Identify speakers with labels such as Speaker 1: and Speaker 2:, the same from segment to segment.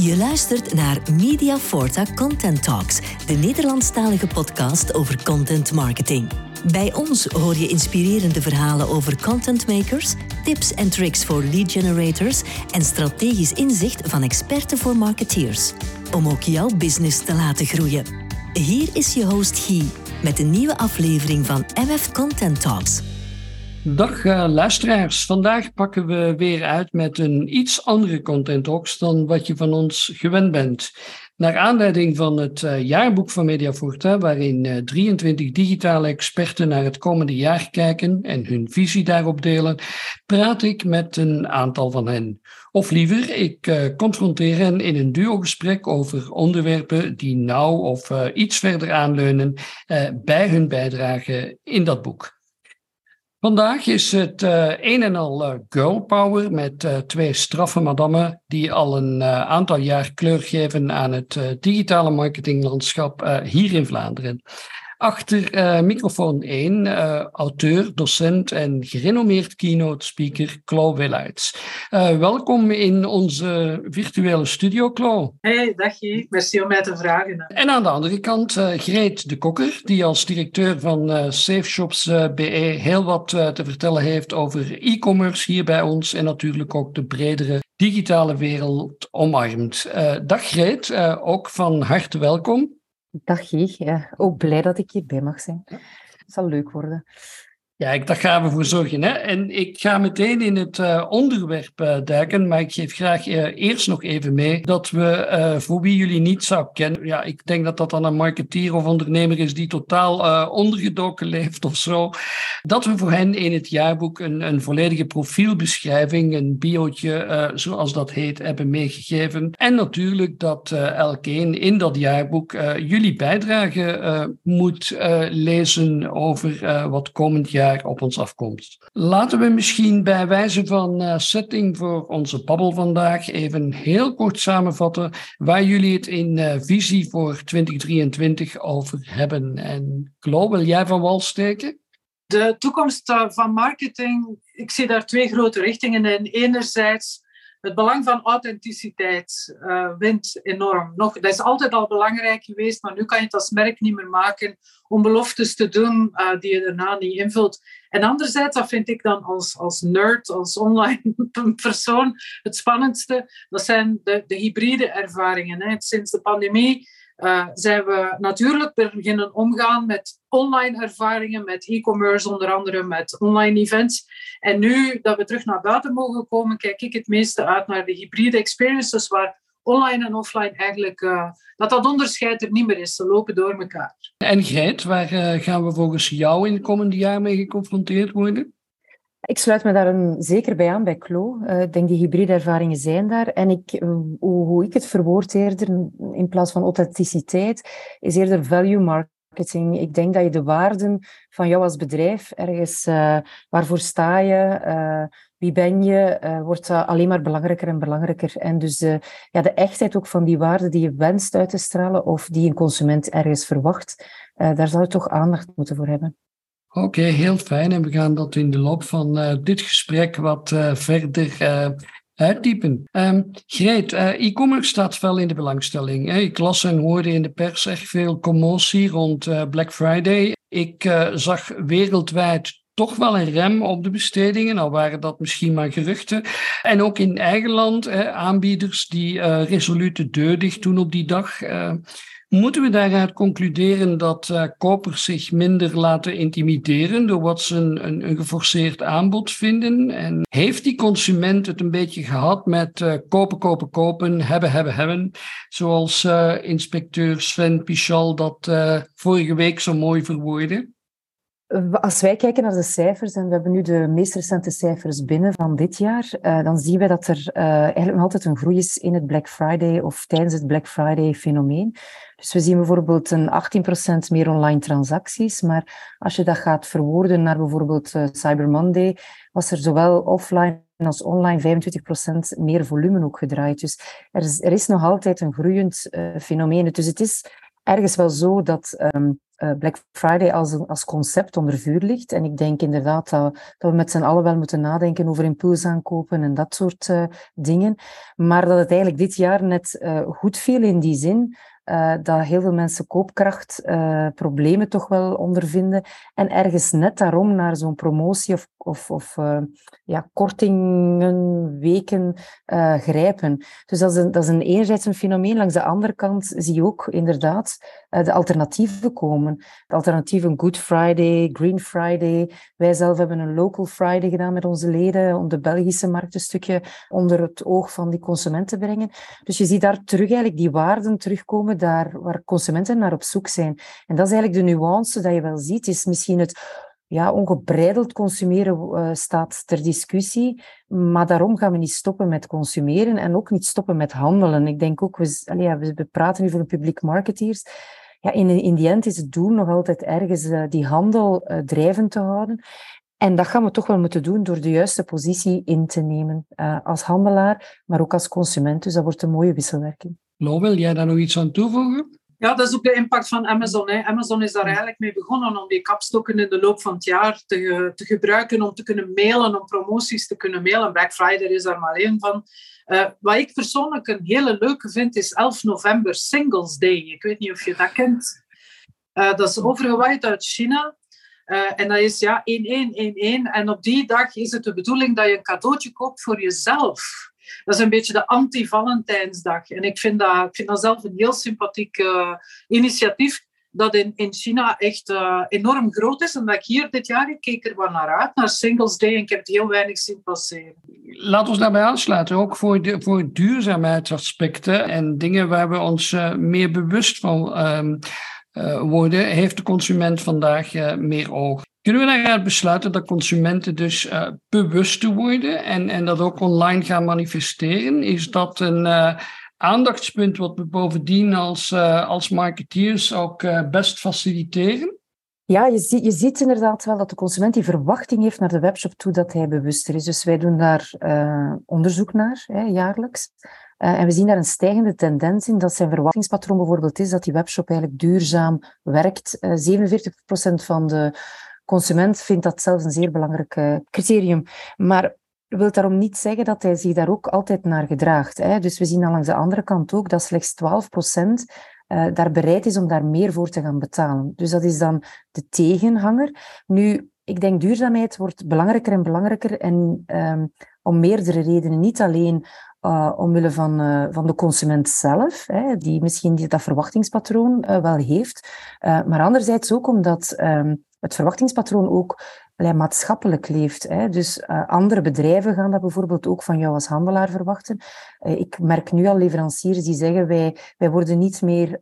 Speaker 1: Je luistert naar Media Forta Content Talks, de Nederlandstalige podcast over content marketing. Bij ons hoor je inspirerende verhalen over contentmakers, tips en tricks voor lead generators en strategisch inzicht van experten voor marketeers. Om ook jouw business te laten groeien. Hier is je host Guy met een nieuwe aflevering van MF Content Talks.
Speaker 2: Dag uh, luisteraars. Vandaag pakken we weer uit met een iets andere content talks dan wat je van ons gewend bent. Naar aanleiding van het uh, jaarboek van Mediaforta, waarin uh, 23 digitale experten naar het komende jaar kijken en hun visie daarop delen, praat ik met een aantal van hen. Of liever, ik confronteer hen in een duo-gesprek over onderwerpen die nauw of iets verder aanleunen bij hun bijdrage in dat boek. Vandaag is het uh, een en al uh, girl power met uh, twee straffe madammen die al een aantal jaar kleur geven aan het digitale marketinglandschap hier in Vlaanderen. Achter uh, microfoon 1, uh, auteur, docent en gerenommeerd keynote speaker Klo Willards. Uh, welkom in onze virtuele studio, Klo.
Speaker 3: Hey, dag je. Merci om mij te vragen.
Speaker 2: En aan de andere kant Greet de Kokker, die als directeur van SafeShops BE heel wat te vertellen heeft over e-commerce hier bij ons en natuurlijk ook de bredere digitale wereld omarmt. dag Greet, ook van harte welkom.
Speaker 4: Dag Guy, ja, ook blij dat ik hierbij mag zijn. Het zal leuk worden.
Speaker 2: Ja, ik, daar gaan we voor zorgen. Hè? En ik ga meteen in het uh, onderwerp uh, duiken, maar ik geef graag uh, eerst nog even mee dat we, voor wie jullie niet zou kennen, ja, ik denk dat dat dan een marketeer of ondernemer is die totaal ondergedoken leeft of zo, dat we voor hen in het jaarboek een, een volledige profielbeschrijving, een biootje, zoals dat heet, hebben meegegeven. En natuurlijk dat elkeen in dat jaarboek jullie bijdrage moet lezen over wat komend jaar op ons afkomst. Laten we misschien bij wijze van uh, setting voor onze babbel vandaag even heel kort samenvatten waar jullie het in uh, visie voor 2023 over hebben. En Klo, wil jij van wal steken?
Speaker 3: De toekomst uh, van marketing, ik zie daar twee grote richtingen in. Enerzijds het belang van authenticiteit uh, wint enorm. Nog, dat is altijd al belangrijk geweest, maar nu kan je het als merk niet meer maken om beloftes te doen uh, die je daarna niet invult. En anderzijds, dat vind ik dan als, als nerd, als online persoon, het spannendste, dat zijn de, de hybride ervaringen. Hè. Sinds de pandemie uh, zijn we natuurlijk beginnen omgaan met online ervaringen, met e-commerce onder andere, met online events. En nu dat we terug naar buiten mogen komen, kijk ik het meeste uit naar de hybride experiences, waar online en offline eigenlijk, uh, dat dat onderscheid er niet meer is. Ze lopen door elkaar.
Speaker 2: En Grijt, waar uh, gaan we volgens jou in het komende jaar mee geconfronteerd worden?
Speaker 4: Ik sluit me daar zeker bij aan bij Klo. Uh, ik denk die hybride ervaringen zijn daar. En ik, hoe, hoe, ik het verwoord eerder, in plaats van authenticiteit, is eerder value marketing. Ik denk dat je de waarden van jou als bedrijf ergens, uh, waarvoor sta je, wie ben je, wordt alleen maar belangrijker en belangrijker. En dus ja, de echtheid ook van die waarden die je wenst uit te stralen of die een consument ergens verwacht, daar zou je toch aandacht moeten voor hebben.
Speaker 2: Oké, heel fijn. En we gaan dat in de loop van uh, dit gesprek wat uh, verder uh, uitdiepen. Um, Greet, e-commerce staat wel in de belangstelling. Hè? Ik las en hoorde in de pers echt veel commotie rond Black Friday. Ik zag wereldwijd toch wel een rem op de bestedingen, al waren dat misschien maar geruchten. En ook in eigen land, aanbieders die resoluut de deur dicht doen op die dag. Moeten we daaruit concluderen dat uh, kopers zich minder laten intimideren door wat ze een, een, geforceerd aanbod vinden? En heeft die consument het een beetje gehad met uh, kopen, kopen, kopen, hebben, hebben, hebben? Zoals uh, inspecteur Sven Pichal dat vorige week zo mooi verwoordde?
Speaker 4: Als wij kijken naar de cijfers, en we hebben nu de meest recente cijfers binnen van dit jaar, uh, dan zien wij dat er uh, eigenlijk nog altijd een groei is in het Black Friday of tijdens het Black Friday fenomeen. Dus we zien bijvoorbeeld een 18% meer online transacties, maar als je dat gaat verwoorden naar bijvoorbeeld uh, Cyber Monday, was er zowel offline als online 25% meer volume ook gedraaid. Dus er is nog altijd een groeiend fenomeen. Dus het is ergens wel zo dat ehm, eh, Black Friday als, als concept onder vuur ligt. En ik denk inderdaad dat, dat we met z'n allen wel moeten nadenken over impulsaankopen en dat soort uh, dingen. Maar dat het eigenlijk dit jaar net uh, goed viel in die zin uh, dat heel veel mensen koopkrachtproblemen uh, toch wel ondervinden. En ergens net daarom naar zo'n promotie of, of, of uh, ja, kortingen, weken grijpen. Dus dat is, een, dat is een enerzijds een fenomeen. Langs de andere kant zie je ook inderdaad de alternatieven komen. De alternatieven Good Friday, Green Friday. Wij zelf hebben een Local Friday gedaan met onze leden om de Belgische markt een stukje onder het oog van die consumenten te brengen. Dus je ziet daar terug eigenlijk die waarden terugkomen daar waar consumenten naar op zoek zijn. En dat is eigenlijk de nuance dat je wel ziet, is misschien het ja, ongebreideld consumeren uh, staat ter discussie, maar daarom gaan we niet stoppen met consumeren en ook niet stoppen met handelen. Ik denk ook, we, allee, we praten nu voor de public marketeers, ja, in, in die end is het doel nog altijd ergens uh, die handel uh, drijvend te houden. En dat gaan we toch wel moeten doen door de juiste positie in te nemen als handelaar, maar ook als consument. Dus dat wordt een mooie wisselwerking.
Speaker 2: Wil jij daar nog iets aan toevoegen?
Speaker 3: Ja, dat is ook de impact van Amazon. Hè. Amazon is daar eigenlijk mee begonnen om die kapstokken in de loop van het jaar te, te gebruiken om te kunnen mailen, om promoties te kunnen mailen. Black Friday is daar maar één van. Uh, wat ik persoonlijk een hele leuke vind, is 11 november, Singles Day. Ik weet niet of je dat kent. Uh, dat is overgewaaid uit China. Uh, en dat is ja 1111. En op die dag is het de bedoeling dat je een cadeautje koopt voor jezelf. Dat is een beetje de anti-Valentijnsdag. En ik vind, dat, ik vind dat zelf een heel sympathiek uh, initiatief dat in, in China echt uh, enorm groot is. En dat ik hier dit jaar, ik keek er wel naar uit, naar Singles Day, en ik heb het heel weinig zien passeren.
Speaker 2: Laat ons daarbij aansluiten, ook voor, de, voor duurzaamheidsaspecten en dingen waar we ons uh, meer bewust van uh, worden, heeft de consument vandaag meer oog. Kunnen we daaruit besluiten dat consumenten dus uh, bewuster worden en, en dat ook online gaan manifesteren? Is dat een uh, aandachtspunt wat we bovendien als, uh, als marketeers ook best faciliteren?
Speaker 4: Ja, je, zie, je ziet inderdaad wel dat de consument die verwachting heeft naar de webshop toe dat hij bewuster is. Dus wij doen daar onderzoek naar, hè, jaarlijks. En we zien daar een stijgende tendens in dat zijn verwachtingspatroon bijvoorbeeld is dat die webshop eigenlijk duurzaam werkt. Uh, 47% van de consument vindt dat zelfs een zeer belangrijk eh, criterium. Maar wil daarom niet zeggen dat hij zich daar ook altijd naar gedraagt. Hè? Dus we zien langs de andere kant ook dat slechts 12 procent uh, daar bereid is om daar meer voor te gaan betalen. Dus dat is dan de tegenhanger. Nu, ik denk duurzaamheid wordt belangrijker en belangrijker en um, om meerdere redenen. Niet alleen uh, omwille van, van de consument zelf, hè, die misschien dat verwachtingspatroon wel heeft, maar anderzijds ook omdat um, het verwachtingspatroon ook maatschappelijk leeft. Hè. Dus uh, andere bedrijven gaan dat bijvoorbeeld ook van jou als handelaar verwachten. Uh, ik merk nu al leveranciers die zeggen wij, wij worden niet meer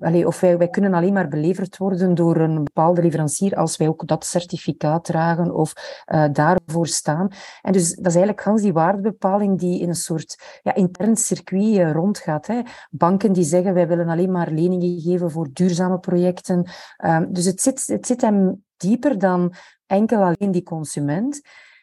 Speaker 4: allee, of wij, kunnen alleen maar beleverd worden door een bepaalde leverancier als wij ook dat certificaat dragen of uh, daarvoor staan. En dus dat is eigenlijk gans die waardebepaling die in een soort ja, intern circuit uh, rondgaat. Hè. Banken die zeggen wij willen alleen maar leningen geven voor duurzame projecten. dus het zit, het zit hem dieper dan enkel alleen die consument.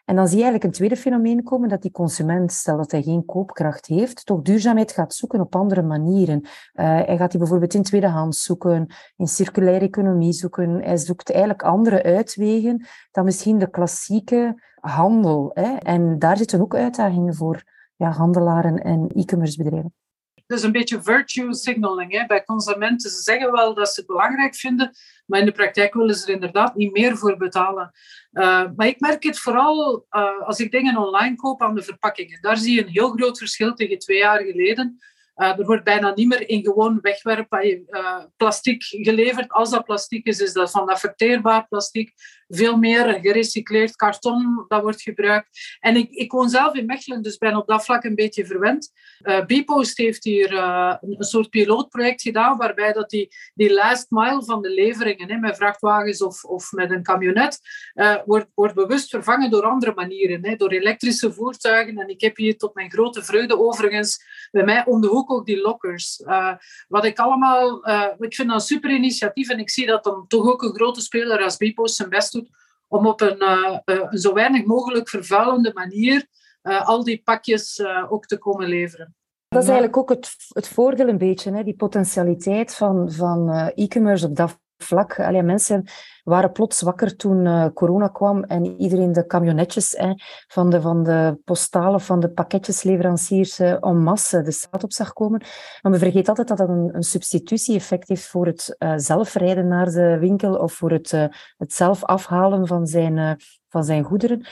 Speaker 4: En dan zie je eigenlijk een tweede fenomeen komen, dat die consument, stel dat hij geen koopkracht heeft, toch duurzaamheid gaat zoeken op andere manieren. Uh, hij gaat die bijvoorbeeld in tweedehands zoeken, in circulaire economie zoeken. Hij zoekt eigenlijk andere uitwegen dan misschien de klassieke handel. Hè? En daar zitten ook uitdagingen voor ja, handelaren en e-commerce bedrijven.
Speaker 3: Is een beetje virtue signaling hè, bij consumenten. Ze zeggen wel dat ze het belangrijk vinden, maar in de praktijk willen ze er inderdaad niet meer voor betalen. Uh, maar ik merk het vooral uh, als ik dingen online koop aan de verpakkingen. Daar zie je een heel groot verschil tegen twee jaar geleden. Uh, er wordt bijna niet meer in gewoon wegwerp plastic geleverd. Als dat plastic is, is dat van dat verteerbaar plastic veel meer gerecycleerd karton dat wordt gebruikt. En ik, ik woon zelf in Mechelen, dus ben op dat vlak een beetje verwend. Uh, Bpost heeft hier uh, een, soort pilootproject gedaan, waarbij dat die, die last mile van de leveringen, hè, met vrachtwagens of, of met een camionet, uh, wordt, wordt bewust vervangen door andere manieren, hè, door elektrische voertuigen. En ik heb hier tot mijn grote vreugde overigens bij mij om de hoek ook die lockers. wat ik allemaal, ik vind dat een super initiatief en ik zie dat dan toch ook een grote speler als Bpost zijn best doet om op een, uh, een zo weinig mogelijk vervuilende manier uh, al die pakjes uh, ook te komen leveren.
Speaker 4: Dat is eigenlijk ook het, het voordeel een beetje, hè? die potentialiteit van, van uh, e-commerce op dat vlak. Mensen waren plots wakker toen uh, corona kwam en iedereen de camionetjes van, de, van de postalen, van de pakketjesleveranciers uh, en masse de straat op zag komen. Maar we vergeten altijd dat dat een, een substitutie-effect heeft voor het uh, zelf rijden naar de winkel of voor het, het zelf afhalen van zijn, van zijn goederen.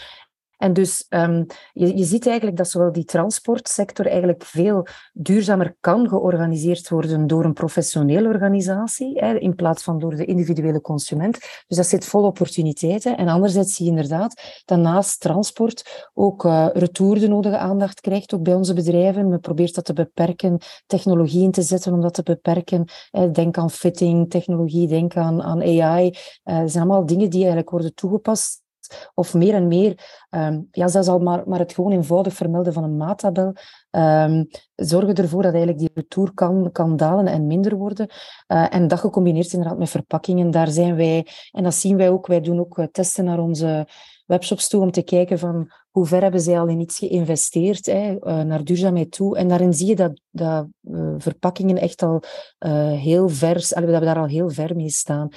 Speaker 4: En dus um, je, ziet eigenlijk dat zowel die transportsector eigenlijk veel duurzamer kan georganiseerd worden door een professionele organisatie, hè, in plaats van door de individuele consument. Dus dat zit vol opportuniteiten. En anderzijds zie je inderdaad dat naast transport ook uh, retour de nodige aandacht krijgt, ook bij onze bedrijven. Men probeert dat te beperken, technologie in te zetten om dat te beperken. Denk aan fitting, technologie, denk aan, aan AI. Uh, dat zijn allemaal dingen die eigenlijk worden toegepast of meer en meer, um, ja, zelfs al maar, maar het gewoon eenvoudig vermelden van een maattabel, um, zorgen ervoor dat eigenlijk die retour kan, kan dalen en minder worden. Uh, en dat gecombineerd inderdaad met verpakkingen, daar zijn wij, en dat zien wij ook, wij doen ook eh, testen naar onze webshops toe om te kijken van hoe ver hebben zij al in iets geïnvesteerd, hè, uh, naar duurzaamheid toe. En daarin zie je dat, dat uh, verpakkingen echt al uh, heel ver, dat we daar al heel ver mee staan.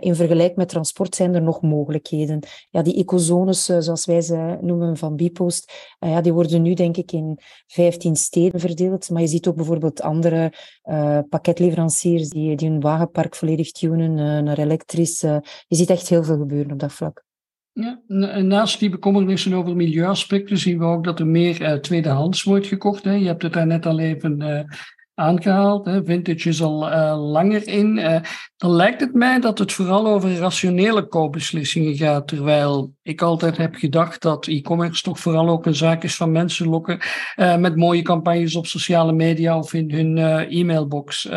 Speaker 4: in vergelijking met transport zijn er nog mogelijkheden. Ja, die ecozones, zoals wij ze noemen van Bipost, ja, die worden nu denk ik in 15 steden verdeeld. Maar je ziet ook bijvoorbeeld andere pakketleveranciers die, die hun wagenpark volledig tunen naar elektrisch. je ziet echt heel veel gebeuren op dat vlak.
Speaker 2: Ja, naast die bekommernissen over milieuaspecten zien we ook dat er meer uh, tweedehands wordt gekocht. Hè. Je hebt het daar net al even uh, aangehaald. Hè. Vintage is al uh, langer in. Uh, dan lijkt het mij dat het vooral over rationele koopbeslissingen gaat. Terwijl ik altijd heb gedacht dat e-commerce toch vooral ook een zaak is van mensen lokken uh, met mooie campagnes op sociale media of in hun e-mailbox.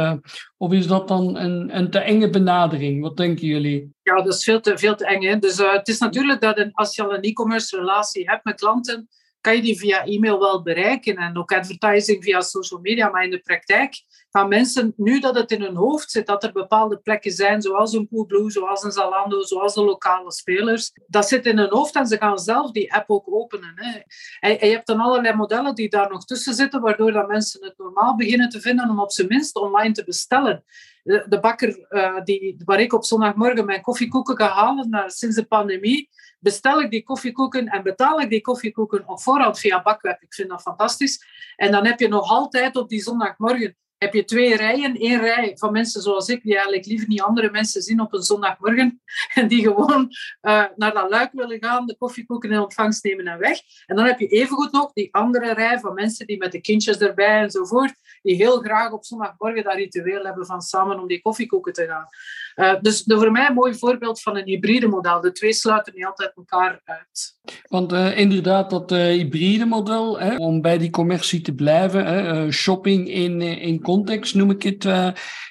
Speaker 2: of is dat dan een, een te enge benadering? Wat denken jullie?
Speaker 3: Ja, dat is veel te, veel te eng. Hè? Dus het is natuurlijk dat als je al een e-commerce relatie hebt met klanten kan je die via e-mail wel bereiken en ook advertising via social media. Maar in de praktijk gaan mensen, nu dat het in hun hoofd zit, dat er bepaalde plekken zijn, zoals een Coolblue, zoals een Zalando, zoals de lokale spelers, dat zit in hun hoofd en ze gaan zelf die app ook openen. Hè. En, je hebt dan allerlei modellen die daar nog tussen zitten, waardoor dat mensen het normaal beginnen te vinden om op zijn minst online te bestellen. De, bakker uh, die, waar ik op zondagmorgen mijn koffiekoeken ga halen uh, sinds de pandemie, bestel ik die koffiekoeken en betaal ik die koffiekoeken op voorhand via Bakweb. Ik vind dat fantastisch. En dan heb je nog altijd op die zondagmorgen heb je twee rijen. Eén rij van mensen zoals ik, die eigenlijk liever niet andere mensen zien op een zondagmorgen. En die gewoon uh, naar dat luik willen gaan, de koffiekoeken in ontvangst nemen en weg. En dan heb je evengoed nog die andere rij van mensen die met de kindjes erbij enzovoort, die heel graag op zondagmorgen dat ritueel hebben van samen om die koffiekoeken te gaan. Uh, dus voor mij een mooi voorbeeld van een hybride model. De twee sluiten niet altijd elkaar uit.
Speaker 2: Want uh, inderdaad, dat uh, hybride model, hè, om bij die commercie te blijven, hè, shopping in, in context noem ik het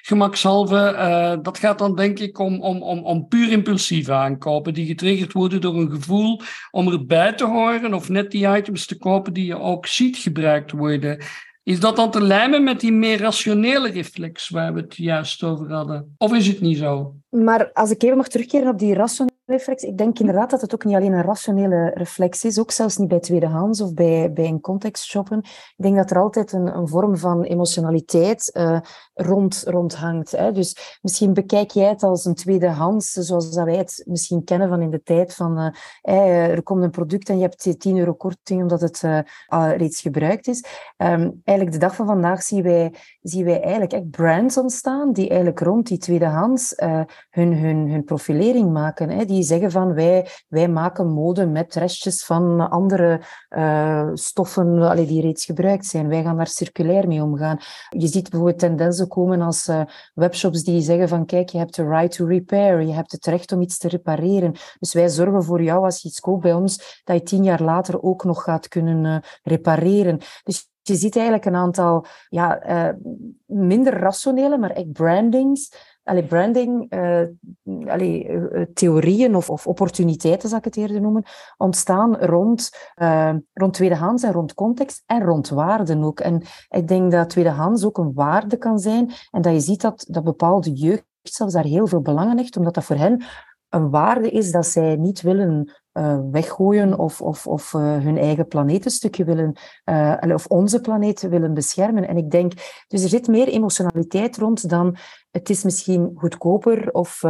Speaker 2: gemakshalve, dat gaat dan denk ik om, om, om, om puur impulsieve aankopen, die getriggerd worden door een gevoel om erbij te horen of net die items te kopen die je ook ziet gebruikt worden. Is dat dan te lijmen met die meer rationele reflex waar we het juist over hadden? Of is het niet zo?
Speaker 4: Maar als ik even mag terugkeren op die rationele reflex, ik denk inderdaad dat het ook niet alleen een rationele reflex is, ook zelfs niet bij tweedehands of bij, bij een context shoppen. Ik denk dat er altijd een, een vorm van emotionaliteit uh, rond, rond hangt. Hè. Dus misschien bekijk jij het als een tweedehands, zoals dat wij het misschien kennen van in de tijd van uh, er komt een product en je hebt 10 euro korting omdat het uh, reeds gebruikt is. Um, eigenlijk de dag van vandaag zien wij, zien wij eigenlijk echt brands ontstaan die eigenlijk rond die tweedehands hun, hun, hun profilering maken. Hè, die zeggen van wij, wij maken mode met restjes van andere uh, stoffen allee, die reeds gebruikt zijn. Wij gaan daar circulair mee omgaan. Je ziet bijvoorbeeld tendensen komen als uh, webshops die zeggen van kijk, je hebt de right to repair, je hebt het recht om iets te repareren. Dus wij zorgen voor jou als je iets koopt bij ons, dat je tien jaar later ook nog gaat kunnen uh, repareren. Dus je ziet eigenlijk een aantal ja, minder rationele, maar echt brandings allee, branding, uh, theorieën of, opportuniteiten, zal ik het eerder noemen, ontstaan rond, uh, rond tweedehands en rond context en rond waarden ook. En ik denk dat tweedehands ook een waarde kan zijn en dat je ziet dat, dat bepaalde jeugd zelfs daar heel veel belang aan hecht, omdat dat voor hen een waarde is dat zij niet willen uh, weggooien of, of, of uh, hun eigen planeet een stukje willen, uh, of onze planeet willen beschermen. En ik denk, dus er zit meer emotionaliteit rond dan het is misschien goedkoper of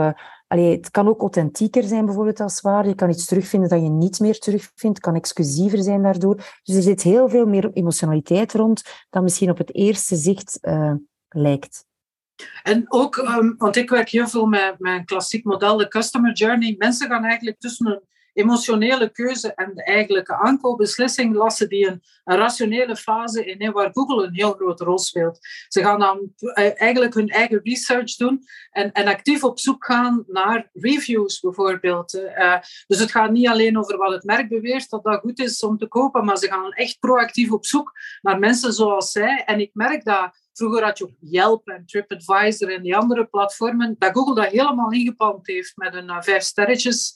Speaker 4: allee, het kan ook authentieker zijn bijvoorbeeld als waar. Je kan iets terugvinden dat je niet meer terugvindt, kan exclusiever zijn daardoor. Dus er zit heel veel meer emotionaliteit rond dan misschien op het eerste zicht lijkt.
Speaker 3: En ook, um, want ik werk heel veel met, een klassiek model, de customer journey. Mensen gaan eigenlijk tussen emotionele keuze en de eigenlijke aankoopbeslissing lassen die een, rationele fase in, waar Google een heel grote rol speelt. Ze gaan dan eh, eigenlijk hun eigen research doen en, en actief op zoek gaan naar reviews bijvoorbeeld. Uh, dus het gaat niet alleen over wat het merk beweert dat dat goed is om te kopen, maar ze gaan echt proactief op zoek naar mensen zoals zij. En ik merk dat Vroeger had je ook Yelp en TripAdvisor en die andere platformen, dat Google dat helemaal ingepalmd heeft met een uh, vijf sterretjes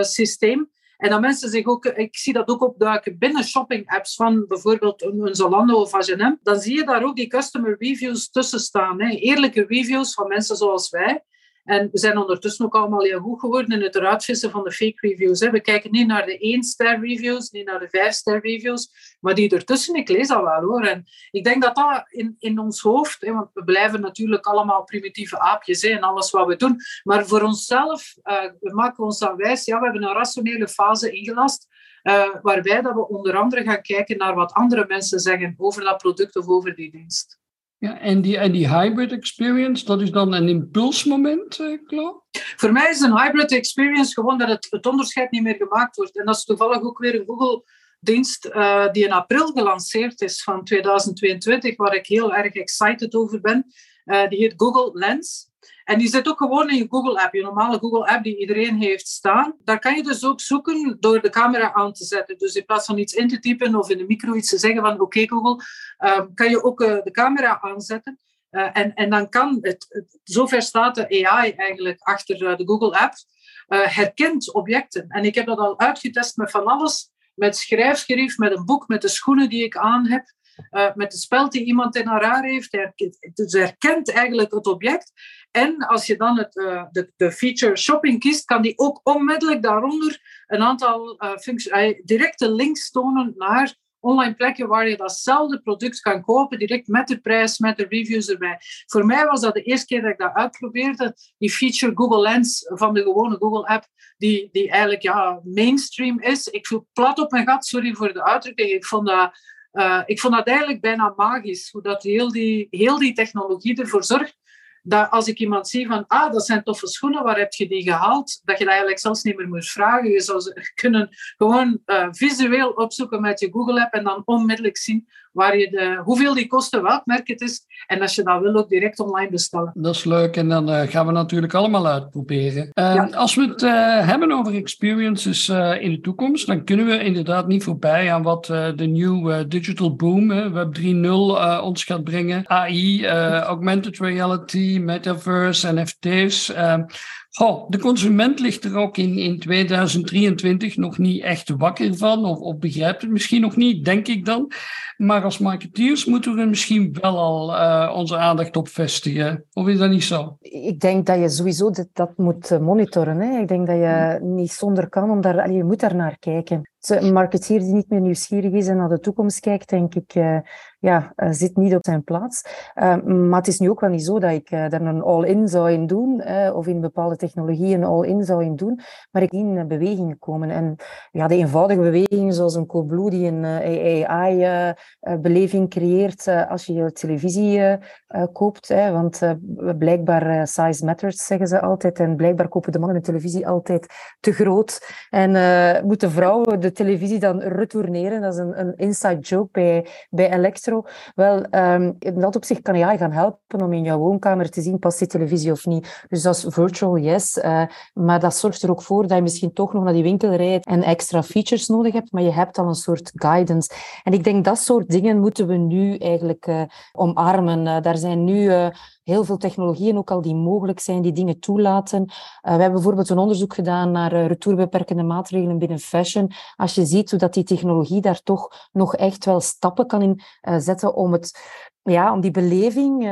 Speaker 3: systeem. En dat mensen zich ook, ik zie dat ook opduiken binnen shopping apps van bijvoorbeeld een Zalando of H&M. Dan zie je daar ook die customer reviews tussen staan. Hè. Eerlijke reviews van mensen zoals wij. En we zijn ondertussen ook allemaal heel goed geworden in het eruit vissen van de fake reviews. Hè. We kijken niet naar de 1-ster reviews, niet naar de 5-ster reviews, maar die ertussen, ik lees dat wel hoor. En ik denk dat dat in, in ons hoofd, hè, want we blijven natuurlijk allemaal primitieve aapjes hè, in alles wat we doen, maar voor onszelf, uh, we maken ons dan wijs, ja, we hebben een rationele fase ingelast, uh, waarbij dat we onder andere gaan kijken naar wat andere mensen zeggen over dat product of over die dienst.
Speaker 2: Ja, en die, en die hybrid experience, dat is dan een impulsmoment, uh,
Speaker 3: Voor mij is een hybrid experience gewoon dat het, het onderscheid niet meer gemaakt wordt. En dat is toevallig ook weer een Google-dienst uh, die in april gelanceerd is van 2022, waar ik heel erg excited over ben. Uh, die heet Google Lens. En die zit ook gewoon in je Google-app, je normale Google-app die iedereen heeft staan. Daar kan je dus ook zoeken door de camera aan te zetten. Dus in plaats van iets in te typen of in de micro iets te zeggen van oké Google, um, kan je ook uh, de camera aanzetten. Uh, en, en dan kan het, zover staat de AI eigenlijk achter uh, de Google-app, herkent objecten. En ik heb dat al uitgetest met van alles, met schrijfschrift, met een boek, met de schoenen die ik aan heb. Uh, met de speld die iemand in haar haar heeft. Dus herkent eigenlijk het object. En als je dan het, uh, de, de, feature shopping kiest, kan die ook onmiddellijk daaronder een aantal uh, directe links tonen naar online plekken waar je datzelfde product kan kopen, direct met de prijs, met de reviews erbij. Voor mij was dat de eerste keer dat ik dat uitprobeerde, die feature Google Lens van de gewone Google app, die, die eigenlijk ja, mainstream is. Ik viel plat op mijn gat, sorry voor de uitdrukking. Ik vond dat uh, ik vond dat eigenlijk bijna magisch, hoe dat heel die, heel die technologie ervoor zorgt dat als ik iemand zie van, ah, dat zijn toffe schoenen, waar heb je die gehaald? Dat je dat eigenlijk zelfs niet meer moet vragen. Je zou ze kunnen gewoon uh, visueel opzoeken met je Google-app en dan onmiddellijk zien waar je de, hoeveel die kosten, welk merk het is. En als je dat wil, ook direct online bestellen.
Speaker 2: Dat is leuk en dan uh, gaan we natuurlijk allemaal uitproberen. Uh, Als we het uh, hebben over experiences in de toekomst, dan kunnen we inderdaad niet voorbij aan wat de nieuwe digital boom, Web 3.0, ons gaat brengen. AI, augmented reality, metaverse, NFT's. De consument ligt er ook in, in 2023 nog niet echt wakker van, of, of begrijpt het misschien nog niet, denk ik dan. Maar als marketeers moeten we misschien wel al uh, onze aandacht op vestigen. Of is dat niet zo?
Speaker 4: Ik denk dat je sowieso dat, dat moet eh, monitoren. Hè. Ik denk dat je niet zonder kan, om daar, je moet daar naar kijken. Een marketeer die niet meer nieuwsgierig is en naar de toekomst kijkt, denk ik, uh, ja, uh, zit niet op zijn plaats. Maar het is nu ook wel niet zo dat ik daar een all-in zou in doen, of in bepaalde technologieën all-in zou in doen, maar ik in bewegingen komen. En ja, de eenvoudige bewegingen, zoals een Coolblue die een AI-beleving creëert als je je televisie koopt. Want blijkbaar size matters, zeggen ze altijd. En blijkbaar kopen de mannen de televisie altijd te groot. En moeten vrouwen de televisie dan retourneren. Dat is een, een inside joke bij, bij Electro. Wel, um, in dat opzicht kan AI gaan helpen om in jouw woonkamer te zien, past die televisie of niet. Dus dat is virtual, yes. Uh, maar dat zorgt er ook voor dat je misschien toch nog naar die winkel rijdt en extra features nodig hebt, maar je hebt al een soort guidance. En ik denk dat soort dingen moeten we nu eigenlijk uh, omarmen. Uh, daar zijn nu heel veel technologieën ook al die mogelijk zijn, die dingen toelaten. Uh, we hebben bijvoorbeeld een onderzoek gedaan naar uh, retourbeperkende maatregelen binnen fashion. Als je ziet hoe dat die technologie daar toch nog echt wel stappen kan in uh, zetten om, het, ja, om die beleving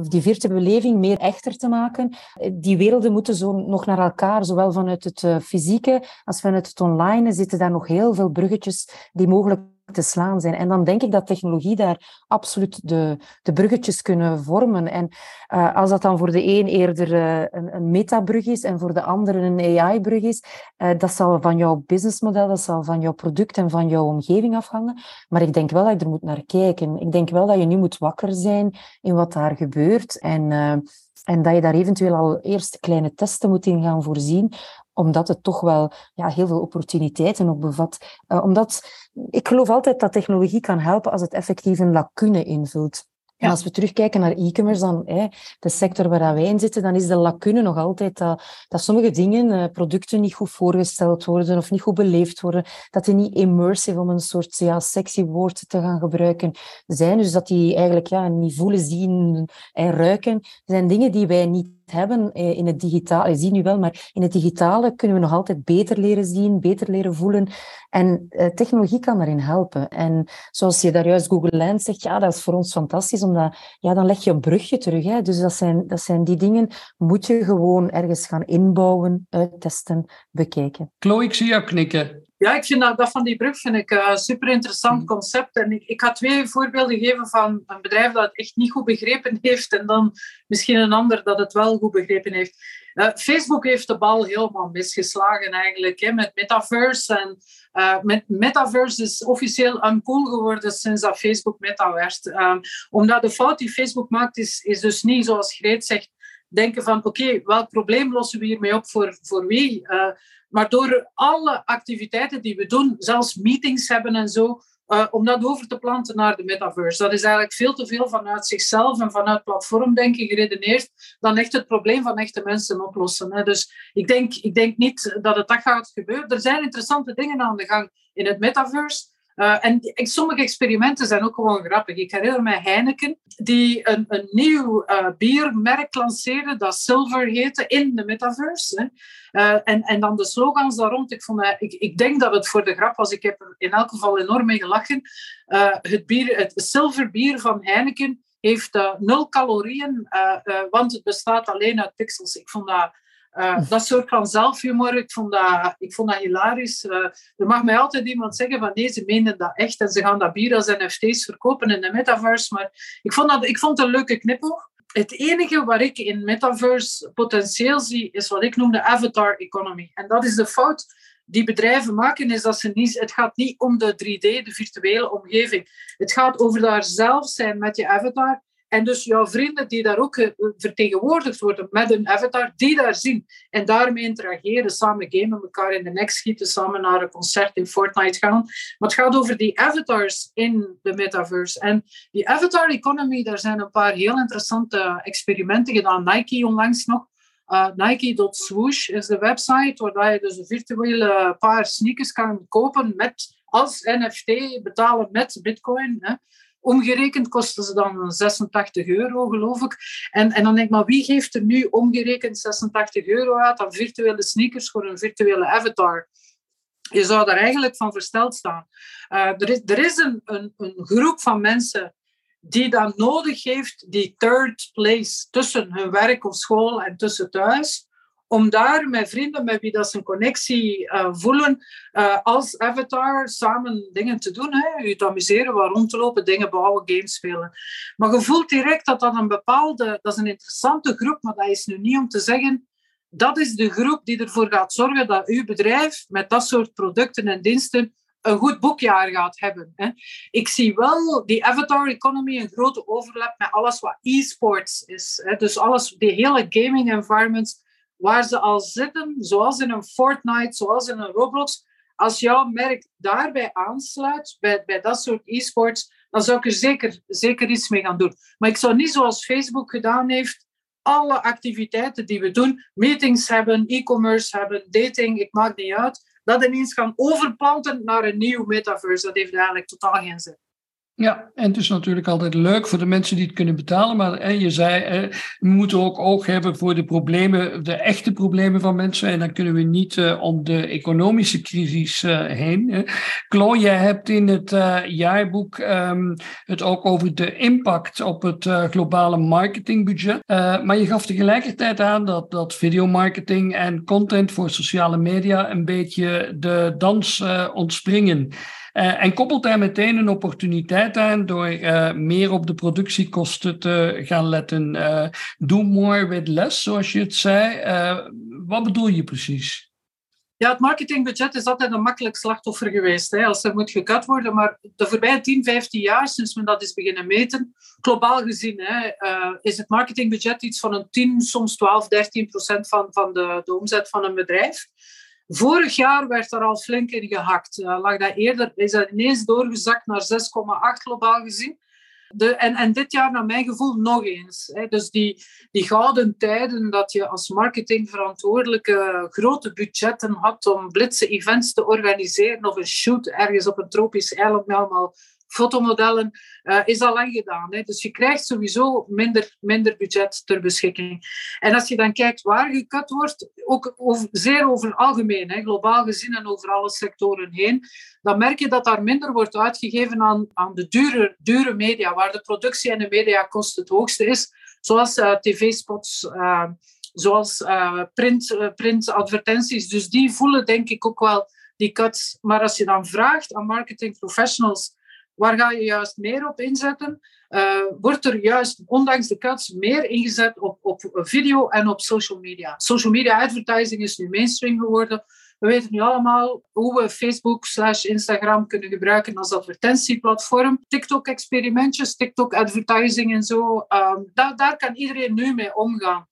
Speaker 4: die virtuele beleving meer echter te maken. Die werelden moeten zo nog naar elkaar, zowel vanuit het fysieke als vanuit het online. zitten daar nog heel veel bruggetjes die mogelijk te slaan zijn. En dan denk ik dat technologie daar absoluut de, de bruggetjes kunnen vormen. En uh, als dat dan voor de een eerder uh, een, een metabrug is en voor de andere een AI-brug is, uh, dat zal van jouw businessmodel, dat zal van jouw product en van jouw omgeving afhangen. Maar ik denk wel dat je er moet naar kijken. Ik denk wel dat je nu moet wakker zijn in wat daar gebeurt. En, en dat je daar eventueel al eerst kleine testen moet in gaan voorzien, omdat het toch wel ja, heel veel opportuniteiten ook bevat. Uh, omdat ik geloof altijd dat technologie kan helpen als het effectief een lacune invult. En als we terugkijken naar e-commerce, dan hè, de sector waar wij in zitten, dan is de lacune nog altijd dat, dat sommige dingen, eh, producten niet goed voorgesteld worden of niet goed beleefd worden, dat die niet immersive, om een soort ja, sexy woord te gaan gebruiken, zijn. Dus dat die eigenlijk ja, niet voelen, zien en ruiken. Dat zijn dingen die wij niet hebben eh, in het digitale. Je ziet nu wel, maar in het digitale kunnen we nog altijd beter leren zien, beter leren voelen. En eh, technologie kan daarin helpen. En zoals je daar juist Google Lens zegt, ja, dat is voor ons fantastisch, omdat ja, dan leg je een brugje terug. Hè. Dus dat zijn, dat zijn die dingen, moet je gewoon ergens gaan inbouwen, uittesten, bekijken.
Speaker 2: Chloe, ik zie jou knikken.
Speaker 3: Ja, ik vind dat, dat van die brug vind ik een super interessant mm. concept. En ik, ik ga twee voorbeelden geven van een bedrijf dat het echt niet goed begrepen heeft en dan misschien een ander dat het wel goed begrepen heeft. Uh, Facebook heeft de bal helemaal misgeslagen eigenlijk hè, met metaverse. En uh, met metaverse is officieel uncool geworden sinds dat Facebook meta werd. Um, omdat de fout die Facebook maakt is, is dus niet zoals Greet zegt denken van oké, welk probleem lossen we hiermee op voor, voor wie? Uh, maar door alle activiteiten die we doen, zelfs meetings hebben en zo, uh, om dat over te planten naar de metaverse. Dat is eigenlijk veel te veel vanuit zichzelf en vanuit platformdenken geredeneerd dan echt het probleem van echte mensen oplossen. Hè. Dus ik denk, ik denk niet dat het dat gaat gebeuren. Er zijn interessante dingen aan de gang in het metaverse. Uh, en sommige experimenten zijn ook gewoon grappig. Ik herinner me Heineken, die een, een nieuw uh, biermerk lanceerde dat Silver heette in de metaverse. Uh, en, en dan de slogans daar rond. Ik, vond, ik, ik denk dat het voor de grap was. Ik heb er in elk geval enorm mee gelachen. het, bier, het Silver bier van Heineken heeft nul calorieën, want het bestaat alleen uit pixels. Ik vond dat uh, dat soort van zelfhumor, ik vond dat, ik vond dat hilarisch. Uh, er mag mij altijd iemand zeggen van nee, ze menen dat echt en ze gaan dat bier als NFT's verkopen in de metaverse. Maar ik vond, dat, ik vond het een leuke knippel. Het enige waar ik in metaverse potentieel zie, is wat ik noem de avatar economy. En dat is de fout die bedrijven maken, is dat ze niet, het gaat niet om de 3D, de virtuele omgeving. Het gaat over daar zelf zijn met je avatar en dus jouw vrienden die daar ook eh, vertegenwoordigd worden met een avatar, die daar zien en daarmee interageren, samen gamen, elkaar in de nek schieten, samen naar een concert in Fortnite gaan. Maar het gaat over die avatars in de metaverse. En die avatar economy, daar zijn een paar heel interessante experimenten gedaan. Nike onlangs nog. Uh, Nike.swoosh is de website waar je dus een virtuele paar sneakers kan kopen met als NFT betalen met bitcoin. Hè. Omgerekend kosten ze dan 86 euro, geloof ik. En, en dan denk ik, maar wie geeft er nu omgerekend 86 euro uit aan virtuele sneakers voor een virtuele avatar? Je zou daar eigenlijk van versteld staan. Uh, er is, er is een, een, een groep van mensen die dan nodig heeft, die third place tussen hun werk of school en tussen thuis om daar met vrienden met wie dat ze een connectie uh, voelen, uh, als avatar samen dingen te doen. Hè. Je te amuseren, rond te lopen, dingen bouwen, games spelen. Maar je voelt direct dat dat een bepaalde, dat is een interessante groep, maar dat is nu niet om te zeggen, dat is de groep die ervoor gaat zorgen dat uw bedrijf met dat soort producten en diensten een goed boekjaar gaat hebben. Hè. Ik zie wel die avatar economy een grote overlap met alles wat e-sports is. Hè. Dus alles, die hele gaming environments waar ze al zitten, zoals in een Fortnite, zoals in een Roblox, als jouw merk daarbij aansluit, bij, bij dat soort e-sports, dan zou ik er zeker, zeker iets mee gaan doen. Maar ik zou niet zoals Facebook gedaan heeft, alle activiteiten die we doen, meetings hebben, e-commerce hebben, dating, ik maak niet uit, dat ineens gaan overplanten naar een nieuw metaverse. Dat heeft eigenlijk totaal geen zin.
Speaker 2: Ja, en het is natuurlijk altijd leuk voor de mensen die het kunnen betalen. Maar je zei, we moeten ook oog hebben voor de problemen, de echte problemen van mensen. En dan kunnen we niet uh, om de economische crisis uh, heen. Chloe, jij hebt in het uh, jaarboek um, het ook over de impact op het globale marketingbudget. maar je gaf tegelijkertijd aan dat, dat videomarketing en content voor sociale media een beetje de dans ontspringen. Uh, en koppelt daar meteen een opportuniteit aan door uh, meer op de productiekosten te gaan letten. Uh, do more with less, zoals je het zei. wat bedoel je precies?
Speaker 3: Ja, het marketingbudget is altijd een makkelijk slachtoffer geweest hè, als er moet gekut worden. Maar de voorbije 10, 15 jaar, sinds men dat is beginnen meten, globaal gezien, hè, is het marketingbudget iets van een 10, soms 12, 13 procent van, van de, de omzet van een bedrijf. Vorig jaar werd er al flink in gehakt. Uh, lag dat eerder, is dat ineens doorgezakt naar 6,8 globaal gezien. De, en, en dit jaar, naar mijn gevoel, nog eens. Hè. Dus die, die gouden tijden dat je als marketingverantwoordelijke grote budgetten had om blitse events te organiseren of een shoot ergens op een tropisch eiland met allemaal fotomodellen, uh, is al lang gedaan. Hè. Dus je krijgt sowieso minder, minder budget ter beschikking. En als je dan kijkt waar gekut wordt, ook zeer over algemeen, hè, globaal gezien en over alle sectoren heen, dan merk je dat daar minder wordt uitgegeven aan, aan de dure, dure media, waar de productie en de mediakost het hoogste is, zoals uh, tv-spots. Uh, zoals print, print advertenties. Dus die voelen denk ik ook wel die cuts. Maar als je dan vraagt aan marketing professionals Waar ga je juist meer op inzetten? Uh, wordt er juist, ondanks de cuts, meer ingezet op, op video en op social media? Social media advertising is nu mainstream geworden. We weten nu allemaal hoe we Facebook slash Instagram kunnen gebruiken als advertentieplatform. TikTok-experimentjes, TikTok-advertising en zo. Um, daar, daar kan iedereen nu mee omgaan.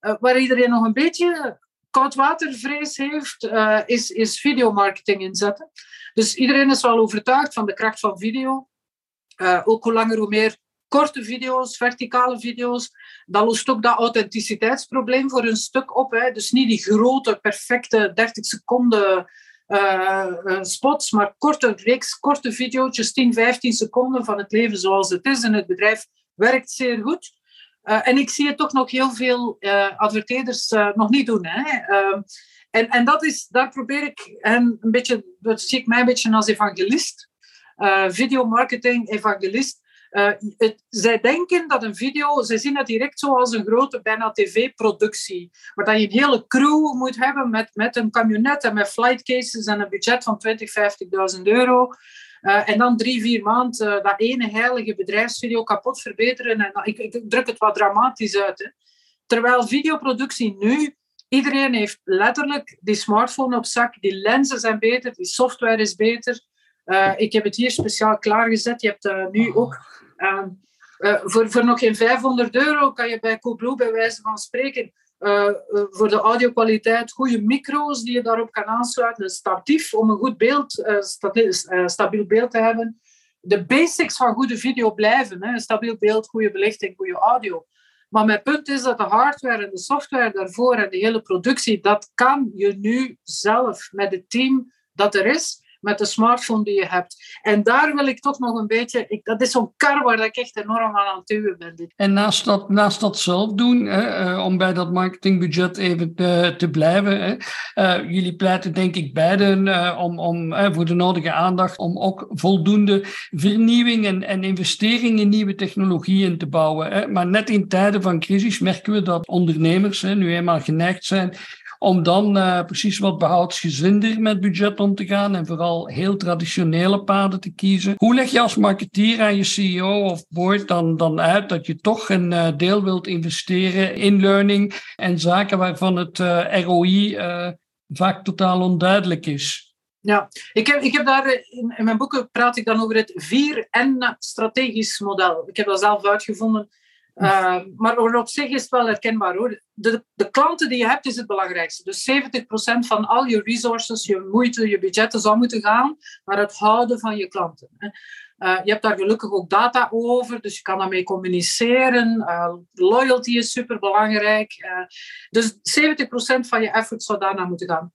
Speaker 3: Uh, waar iedereen nog een beetje koudwatervrees heeft, uh, is, is videomarketing inzetten. Dus iedereen is wel overtuigd van de kracht van video. Uh, ook hoe langer hoe meer korte video's, verticale video's. Dat lost ook dat authenticiteitsprobleem voor een stuk op. Hè. Dus niet die grote, perfecte 30 seconden uh, spots, maar korte reeks, korte video's, 10, 15 seconden van het leven zoals het is. En het bedrijf werkt zeer goed. Uh, en ik zie het toch nog heel veel adverteerders nog niet doen. Hè. Ehm, en, en dat is, daar probeer ik hen een beetje, dat zie ik mij een beetje als evangelist, uh, videomarketing evangelist. Uh, zij denken dat een video, zij zien het direct zo als een grote, bijna tv-productie. Waar dat je een hele crew moet hebben met, met een camionet en met flight cases en een budget van 20, 50.000 euro. Uh, en dan drie, vier maanden uh, dat ene heilige bedrijfsvideo kapot verbeteren. En, ik, ik, druk het wat dramatisch uit. Hè. Terwijl videoproductie nu Iedereen heeft letterlijk die smartphone op zak. Die lenzen zijn beter, die software is beter. Uh, ik heb het hier speciaal klaargezet. Je hebt uh, nu ook... Uh, voor, voor nog geen 500 euro kan je bij Coolblue bij wijze van spreken... voor de audiokwaliteit goede micro's die je daarop kan aansluiten. Een statief om een goed beeld, stabiel beeld te hebben. De basics van goede video blijven. Hè. Stabiel beeld, goede belichting, goede audio. Maar mijn punt is dat de hardware en de software daarvoor en de hele productie, dat kan je nu zelf met het team dat er is met de smartphone die je hebt. En daar wil ik toch nog een beetje... Ik, dat is zo'n kar waar ik echt enorm aan aan het duwen ben.
Speaker 2: En naast dat, naast dat zelf doen, hè, uh, om bij dat marketingbudget even te, te blijven, hè, uh, jullie pleiten denk ik beiden uh, om, om, voor de nodige aandacht om ook voldoende vernieuwing en, en investering in nieuwe technologieën te bouwen. Hè. Maar net in tijden van crisis merken we dat ondernemers nu eenmaal geneigd zijn om dan uh, precies wat behoudsgezinder met budget om te gaan en vooral heel traditionele paden te kiezen. Hoe leg je als marketeer aan je CEO of board dan, dan uit dat je toch een uh, deel wilt investeren in learning en zaken waarvan het uh, ROI vaak totaal onduidelijk is?
Speaker 3: Ja, ik heb, ik heb daar in, in, mijn boeken praat ik dan over het 4N-strategisch model. Ik heb dat zelf uitgevonden uh, maar op zich is het wel herkenbaar hoor. De, de klanten die je hebt is het belangrijkste. Dus 70% van al je resources, je moeite, je budgetten zou moeten gaan naar het houden van je klanten. Uh, je hebt daar gelukkig ook data over, dus je kan daarmee communiceren. Uh, loyalty is super belangrijk. dus 70% van je effort zou daarna moeten gaan.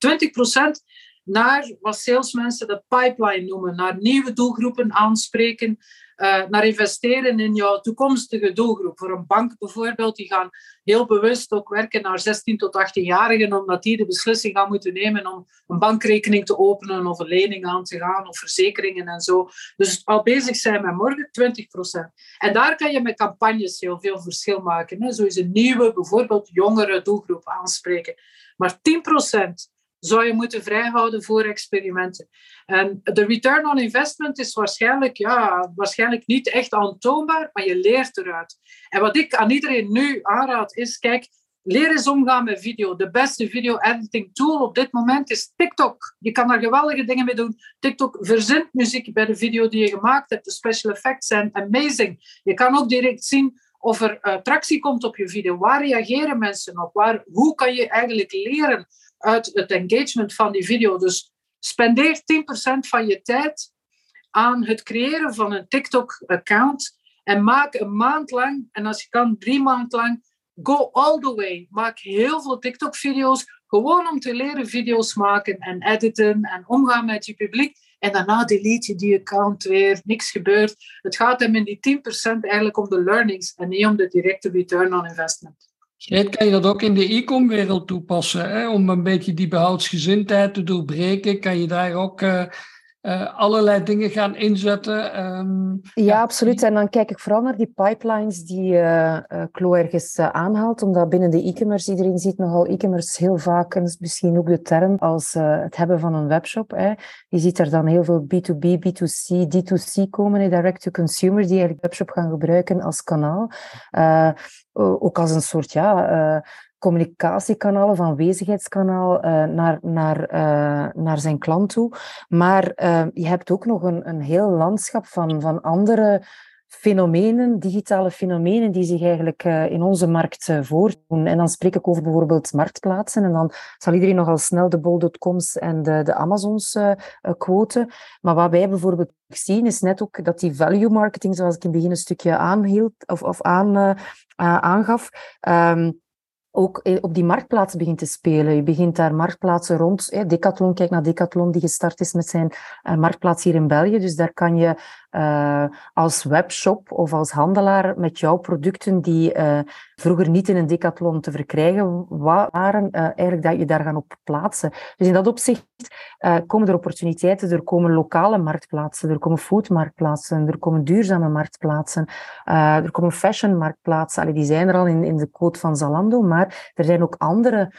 Speaker 3: 20% naar wat salesmensen de pipeline noemen, naar nieuwe doelgroepen aanspreken. Uh, naar investeren in jouw toekomstige doelgroep. Voor een bank bijvoorbeeld, die gaan heel bewust ook werken naar 16 tot 18-jarigen, omdat die de beslissing gaan moeten nemen om een bankrekening te openen of een lening aan te gaan of verzekeringen en zo. Dus al bezig zijn met morgen 20%. En daar kan je met campagnes heel veel verschil maken. Hè. Zo is een nieuwe, bijvoorbeeld jongere doelgroep aanspreken. Maar 10% zou je moeten vrijhouden voor experimenten. En de return on investment is waarschijnlijk, ja, waarschijnlijk niet echt aantoonbaar, maar je leert eruit. En wat ik aan iedereen nu aanraad is, kijk, leer eens omgaan met video. De beste video editing tool op dit moment is TikTok. Je kan daar geweldige dingen mee doen. TikTok verzint muziek bij de video die je gemaakt hebt. De special effects zijn amazing. Je kan ook direct zien of er uh, tractie komt op je video. Waar reageren mensen op? Waar, hoe kan je eigenlijk leren uit het engagement van die video. Dus spendeer 10% van je tijd aan het creëren van een TikTok-account en maak een maand lang, en als je kan drie maanden lang, go all the way. Maak heel veel TikTok-video's, gewoon om te leren video's maken en editen en omgaan met je publiek. En daarna delete je die account weer, niks gebeurt. Het gaat hem in die 10% eigenlijk om de learnings en niet om de directe return on investment.
Speaker 2: Kan je dat ook in de e-com-wereld toepassen? Hè? Om een beetje die behoudsgezindheid te doorbreken, kan je daar ook uh, uh, allerlei dingen gaan inzetten?
Speaker 4: Um, ja, absoluut. En dan kijk ik vooral naar die pipelines die uh, Klo ergens aanhaalt, omdat binnen de e-commerce, iedereen ziet nogal e-commerce heel vaak, en misschien ook de term, als het hebben van een webshop. Hè. Je ziet er dan heel veel B2B, B2C, D2C komen, direct-to-consumer, die eigenlijk webshop gaan gebruiken als kanaal ook als een soort ja, uh, communicatiekanaal of aanwezigheidskanaal uh, naar, naar, uh, naar zijn klant toe. Maar je hebt ook nog een, een heel landschap van, van andere fenomenen, digitale fenomenen, die zich eigenlijk in onze markt voordoen. En dan spreek ik over bijvoorbeeld marktplaatsen. En dan zal iedereen nogal snel de bol.coms en de, de Amazons quoten. Maar wat wij bijvoorbeeld zien, is net ook dat die value marketing, zoals ik in het begin een stukje aanhield, of, of aan, aangaf, um, ook op die marktplaats begint te spelen. Je begint daar marktplaatsen rond. Decathlon, kijk naar Decathlon, die gestart is met zijn marktplaats hier in België. Dus daar kan je uh, als webshop of als handelaar met jouw producten die uh, vroeger niet in een decathlon te verkrijgen waren, uh, eigenlijk dat je daar gaan op plaatsen. Dus in dat opzicht komen er opportuniteiten, er komen lokale marktplaatsen, er komen foodmarktplaatsen, er komen duurzame marktplaatsen, er komen fashionmarktplaatsen. Allee, die zijn er al in, in de code van Zalando, maar er zijn ook andere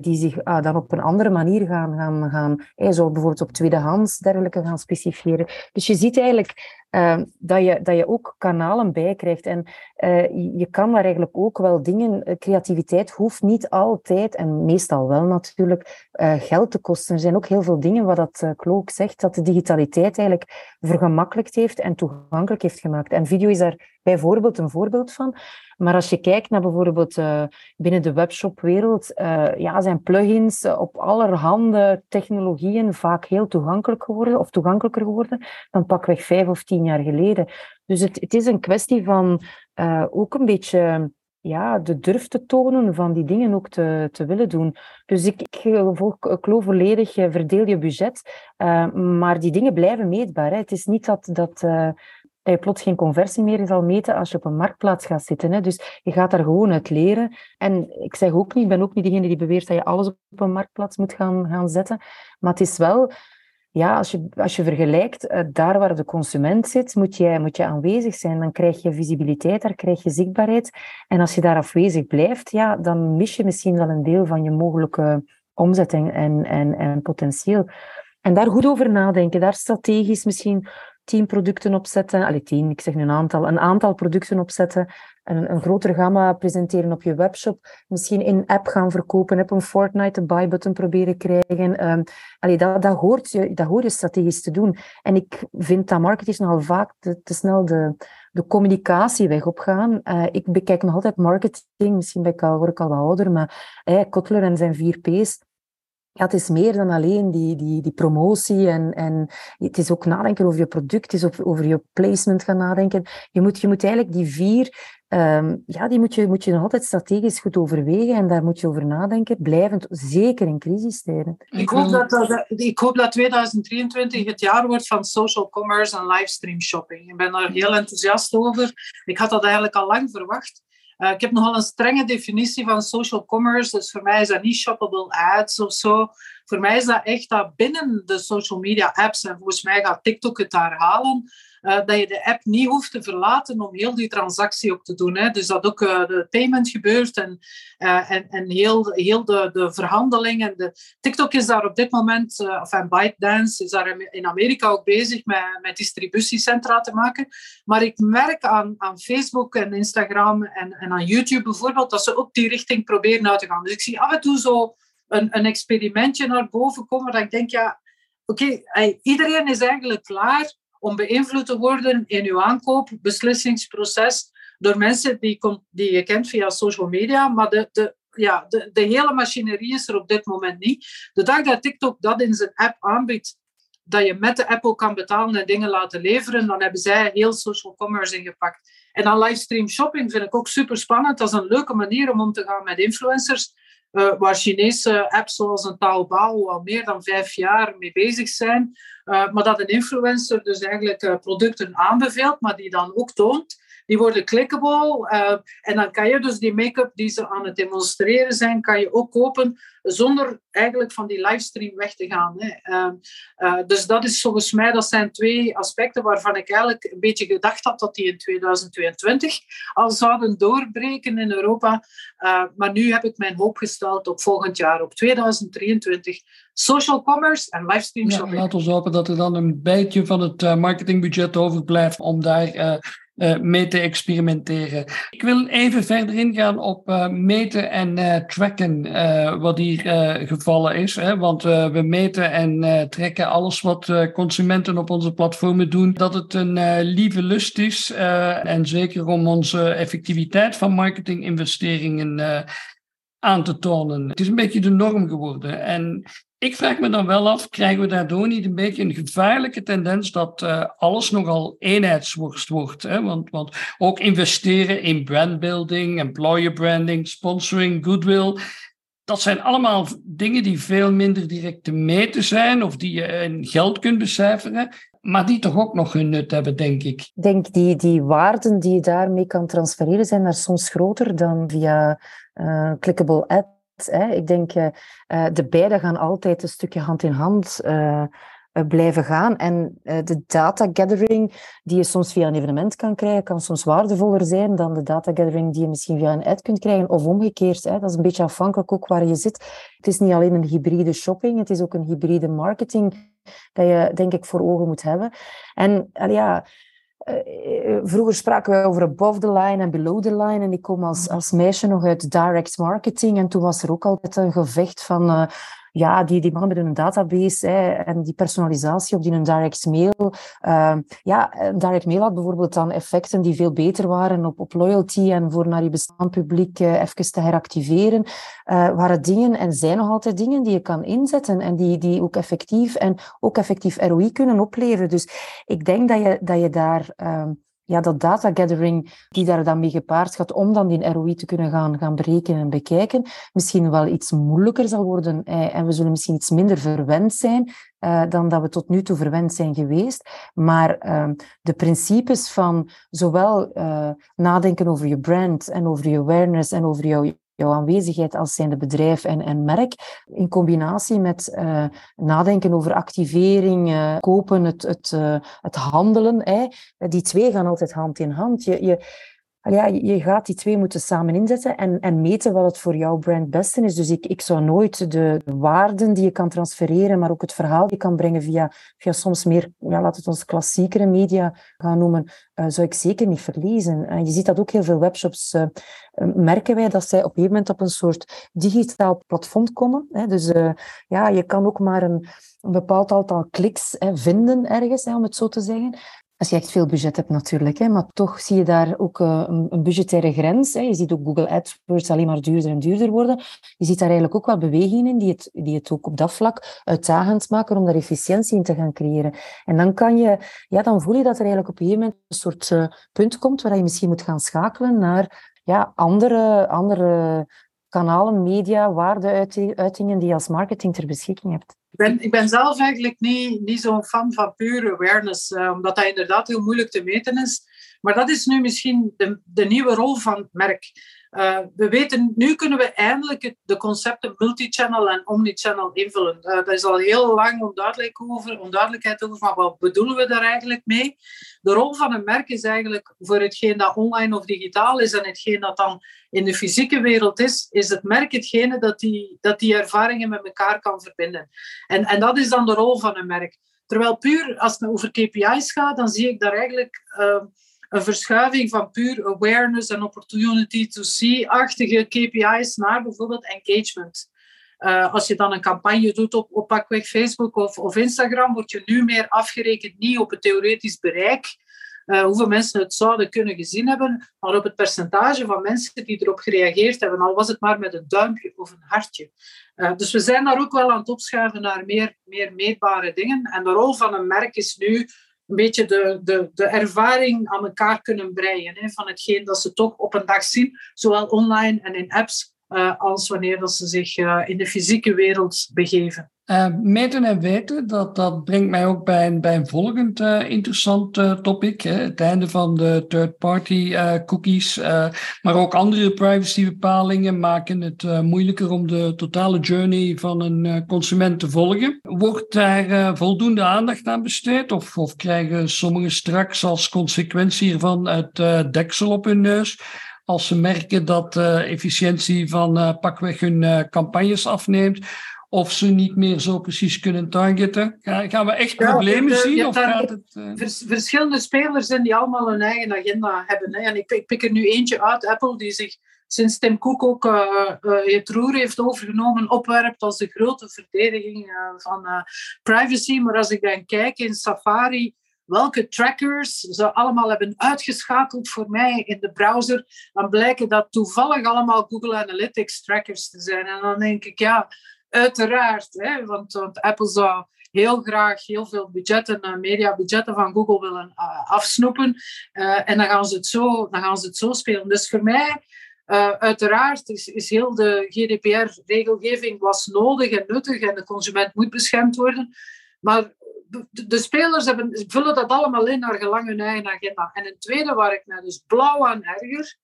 Speaker 4: die zich dan op een andere manier gaan, gaan, gaan zo bijvoorbeeld op tweedehands dergelijke gaan specifieren. Dus je ziet eigenlijk uh, dat, je, dat je ook kanalen bijkrijgt. En uh, je kan daar eigenlijk ook wel dingen, eh, creativiteit hoeft niet altijd, en meestal wel natuurlijk, uh, geld te kosten. Er zijn ook heel veel dingen, wat dat Klook zegt, dat de digitaliteit eigenlijk vergemakkelijkt heeft en toegankelijk heeft gemaakt. En video is daar bijvoorbeeld een voorbeeld van. Maar als je kijkt naar bijvoorbeeld uh, binnen de webshopwereld, uh, ja, zijn plugins op allerhande technologieën vaak heel toegankelijk geworden, of toegankelijker geworden dan pakweg vijf of tien jaar geleden. Dus het, het is een kwestie van ook een beetje ja, de durf te tonen van die dingen ook te, te willen doen. Dus ik, ik, ik geloof volledig, verdeel je budget, maar die dingen blijven meetbaar. Het is niet dat, dat dat je plots geen conversie meer zal meten als je op een marktplaats gaat zitten. Hè. Dus je gaat daar gewoon uit leren. En ik zeg ook niet, ik ben ook niet degene die beweert dat je alles op een marktplaats moet gaan, gaan zetten. Maar het is wel, ja, als je, als je vergelijkt, uh, daar waar de consument zit, moet je, moet je aanwezig zijn. Dan krijg je visibiliteit, daar krijg je zichtbaarheid. En als je daar afwezig blijft, ja, dan mis je misschien wel een deel van je mogelijke omzet en, en, en potentieel. En daar goed over nadenken, daar strategisch misschien tien producten opzetten. Allee, tien, ik zeg nu een aantal. Een aantal producten opzetten. Een, een grotere gamma presenteren op je webshop. Misschien in app gaan verkopen. Heb een Fortnite, buy button proberen krijgen. Um, allee, dat, dat, hoort je, dat hoor je strategisch te doen. En ik vind dat marketeers nogal vaak te, snel de, de communicatieweg opgaan. Uh, ik bekijk nog altijd marketing. Misschien ben ik al, word ik al wat ouder. Maar eh, Kotler en zijn vier P's ja, het is meer dan alleen die, die, die promotie en, en het is ook nadenken over je product, het is over je placement gaan nadenken. Je moet, je moet eigenlijk die vier, um, ja, die moet je, moet je nog altijd strategisch goed overwegen en daar moet je over nadenken, blijvend, zeker in crisistijden.
Speaker 3: Ik hoop dat, dat, ik hoop dat 2023 het jaar wordt van social commerce en livestream shopping. Ik ben daar heel enthousiast over. Ik had dat eigenlijk al lang verwacht. Uh, ik heb nogal een strenge definitie van social commerce. Dus voor mij is dat niet shoppable ads of zo. Voor mij is dat echt dat binnen de social media apps, en volgens mij gaat TikTok het daar halen, uh, dat je de app niet hoeft te verlaten om heel die transactie ook te doen. Hè. Dus dat ook uh, de payment gebeurt en, uh, en, en heel, heel de, de verhandeling. En de, TikTok is daar op dit moment, of en ByteDance is daar in Amerika ook bezig met, met distributiecentra te maken. Maar ik merk aan, aan Facebook en Instagram en, en aan YouTube bijvoorbeeld dat ze ook die richting proberen uit te gaan. Dus ik zie af en toe zo een, een experimentje naar boven komen dat ik denk, ja, oké, iedereen is eigenlijk klaar om beïnvloed te worden in uw aankoopbeslissingsproces door mensen die, die je kent via social media, maar de, de, ja, de, de hele machinerie is er op dit moment niet. De dag dat TikTok dat in zijn app aanbiedt, dat je met de Apple kan betalen en dingen laten leveren, dan hebben zij heel social commerce ingepakt. En dan livestream shopping vind ik ook super spannend. Dat is een leuke manier om om te gaan met influencers. Uh, waar Chinese apps zoals een Taobao al meer dan vijf jaar mee bezig zijn. Uh, maar dat een influencer dus eigenlijk uh, producten aanbeveelt, maar die dan ook toont. Die worden clickable. en dan kan je dus die make-up die ze aan het demonstreren zijn, kan je ook kopen zonder eigenlijk van die livestream weg te gaan. Hè. Ehm, uh, dus dat is volgens mij, dat zijn twee aspecten waarvan ik eigenlijk een beetje gedacht had dat die in 2022 al zouden doorbreken in Europa. Uh, maar nu heb ik mijn hoop gesteld op volgend jaar, op 2023. Social commerce en livestream shopping.
Speaker 2: Ja, laten we hopen dat er dan een beetje van het marketingbudget overblijft om daar mee te experimenteren. Ik wil even verder ingaan op uh, meten en uh, tracken, wat hier gevallen is. Hè? Want we meten en trekken alles wat consumenten op onze platformen doen. Dat het een lieve lust is. en zeker om onze effectiviteit van marketinginvesteringen aan te tonen. Het is een beetje de norm geworden. En ik vraag me dan wel af, krijgen we daardoor niet een beetje een gevaarlijke tendens dat uh, alles nogal eenheidsworst wordt? Hè? Want, want ook investeren in brandbuilding, employer branding, sponsoring, goodwill, dat zijn allemaal dingen die veel minder direct te meten zijn of die je in geld kunt becijferen, maar die toch ook nog hun nut hebben, denk ik.
Speaker 4: Ik denk die, die waarden die je daarmee kan transfereren zijn daar soms groter dan via uh, clickable ads ik denk, uh, de beide gaan altijd een stukje hand in hand uh, blijven gaan. En de data gathering die je soms via een evenement kan krijgen, kan soms waardevoller zijn dan de data gathering die je misschien via een ad kunt krijgen. Of omgekeerd. Hè. Dat is een beetje afhankelijk ook waar je zit. Het is niet alleen een hybride shopping, het is ook een hybride marketing dat je, denk ik, voor ogen moet hebben. En ja eh, eh, vroeger spraken we over above the line en below the line. En ik kom als, als meisje nog uit direct marketing. En toen was er ook altijd een gevecht van... Ja, die, die mannen met een database hè, en die personalisatie op die een direct mail. Uh, ja, direct mail had bijvoorbeeld dan effecten die veel beter waren op, op loyalty en voor naar je bestaand publiek uh, even te heractiveren. Uh, waren dingen en zijn nog altijd dingen die je kan inzetten en die, die ook effectief en ook effectief ROI kunnen opleveren. Dus ik denk dat je, dat je daar... Ehm, ja, dat data gathering die daar dan mee gepaard gaat om dan die ROI te kunnen gaan, gaan berekenen en bekijken, misschien wel iets moeilijker zal worden. Eh, en we zullen misschien iets minder verwend zijn uh, dan dat we tot nu toe verwend zijn geweest. Maar uh, de principes van zowel uh, nadenken over je brand en over je awareness en over jouw jouw aanwezigheid als zijnde bedrijf en, en merk, in combinatie met uh, nadenken over activering, uh, kopen, het, het, uh, het handelen. Hè. Die twee gaan altijd hand in hand. Je, je, ja, je gaat die twee moeten samen inzetten en, en meten wat het voor jouw brand beste is. Dus ik, ik zou nooit de waarden die je kan transfereren, maar ook het verhaal die je kan brengen via, via soms meer, ja, we het ons klassiekere media gaan noemen, uh, zou ik zeker niet verliezen. En je ziet dat ook heel veel webshops, uh, merken wij dat zij op een moment op een soort digitaal platform komen. Hè. Dus uh, ja, je kan ook maar een, een bepaald aantal kliks hè, vinden ergens, om het zo te zeggen. Als je echt veel budget hebt natuurlijk. Hè, maar toch zie je daar ook uh, een, een, budgettaire grens. Hè. Je ziet ook Google AdWords alleen maar duurder en duurder worden. Je ziet daar eigenlijk ook wel bewegingen in die het, die het ook op dat vlak uitdagend maken om daar efficiëntie in te gaan creëren. En dan kan je, ja, dan voel je dat er eigenlijk op een gegeven moment een soort uh, punt komt waar je misschien moet gaan schakelen naar ja, andere, andere kanalen, media, waardeuitingen die je als marketing ter beschikking hebt.
Speaker 3: Ik ben, ik ben zelf eigenlijk niet, niet zo'n fan van pure awareness, uh, omdat dat inderdaad heel moeilijk te meten is. Maar dat is nu misschien de, de nieuwe rol van het merk. Uh, we weten, nu kunnen we eindelijk de concepten multichannel en omnichannel invullen. Uh, dat is al heel lang onduidelijk over, onduidelijkheid over, maar wat bedoelen we daar eigenlijk mee? De rol van een merk is eigenlijk voor hetgeen dat online of digitaal is en hetgeen dat dan in de fysieke wereld is, is het merk hetgene dat die, dat die ervaringen met elkaar kan verbinden. En, en dat is dan de rol van een merk. Terwijl puur als het over KPI's gaat, dan zie ik daar eigenlijk... Uh, een verschuiving van puur awareness en opportunity to see-achtige KPI's naar bijvoorbeeld engagement. Uh, als je dan een campagne doet op, op pakweg Facebook of, of Instagram, word je nu meer afgerekend niet op het theoretisch bereik, uh, hoeveel mensen het zouden kunnen gezien hebben, maar op het percentage van mensen die erop gereageerd hebben, al was het maar met een duimpje of een hartje. Uh, dus we zijn daar ook wel aan het opschuiven naar meer, meer meetbare dingen. En de rol van een merk is nu een beetje de, de, de ervaring aan elkaar kunnen breien. Hè, van hetgeen dat ze toch op een dag zien, zowel online en in apps, uh, als wanneer ze zich uh, in de fysieke wereld begeven.
Speaker 2: Uh, meten en weten, dat, dat brengt mij ook bij een, bij volgend uh, interessant uh, topic. Hè, het einde van de third-party cookies, maar ook andere privacybepalingen maken het moeilijker om de totale journey van een consument te volgen. Wordt daar voldoende aandacht aan besteed of, of krijgen sommigen straks als consequentie hiervan het deksel op hun neus? Als ze merken dat de efficiëntie van pakweg hun campagnes afneemt, of ze niet meer zo precies kunnen targeten? Gaan we echt problemen zien? Of gaat het,
Speaker 3: uh... Verschillende spelers zijn die allemaal hun eigen agenda hebben. Hè. En ik, ik, pik er nu eentje uit, Apple, die zich sinds Tim Cook ook uh, uh, het roer heeft overgenomen, opwerpt als de grote verdediging van privacy. Maar als ik dan kijk in Safari, welke trackers ze allemaal hebben uitgeschakeld voor mij in de browser, dan blijken dat toevallig allemaal Google Analytics trackers te zijn. En dan denk ik, ja, Uiteraard, hè, want, want, Apple zou heel graag heel veel budgetten, uh, mediabudgetten van Google willen uh, afsnoepen. Uh, en dan gaan, ze het zo, dan gaan ze het zo spelen. Dus voor mij, uiteraard, is, is heel de GDPR-regelgeving was nodig en nuttig en de consument moet beschermd worden. Maar de, de spelers hebben, vullen dat allemaal in naar gelang hun eigen agenda. En een tweede waar ik mij dus blauw aan erger,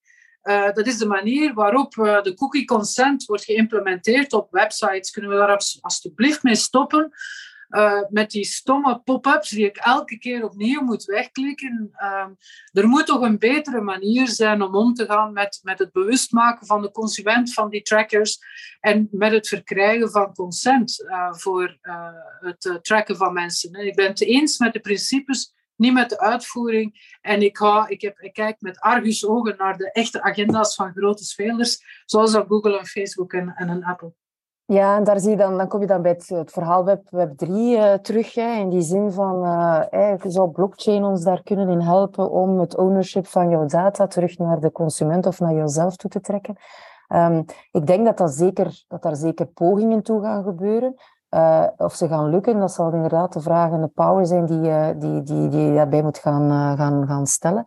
Speaker 3: uh, dat is de manier waarop uh, de cookie consent wordt geïmplementeerd op websites. Kunnen we daar alsjeblieft mee stoppen? Uh, met die stomme pop-ups die ik elke keer opnieuw moet wegklikken. Uh, er moet toch een betere manier zijn om om te gaan met, met het bewust maken van de consument van die trackers en met het verkrijgen van consent voor het tracken van mensen. Ik ben het eens met de principes niet met de uitvoering. En ik, ga, ik, heb, ik kijk met argusogen ogen naar de echte agenda's van grote spelers, zoals Google en Facebook en, en Apple.
Speaker 4: Ja, en daar zie je dan, dan kom je dan bij het, verhaal Web, Web 3 uh, terug. Hè, in die zin van, uh, zou blockchain ons daar kunnen in helpen om het ownership van jouw data terug naar de consument of naar jezelf toe te trekken? Um, ik denk dat, dat, zeker, dat daar zeker pogingen toe gaan gebeuren. Uh, of ze gaan lukken, dat zal inderdaad de vraag en de power zijn die, uh, die, die, die je daarbij moet gaan, uh, gaan, gaan stellen.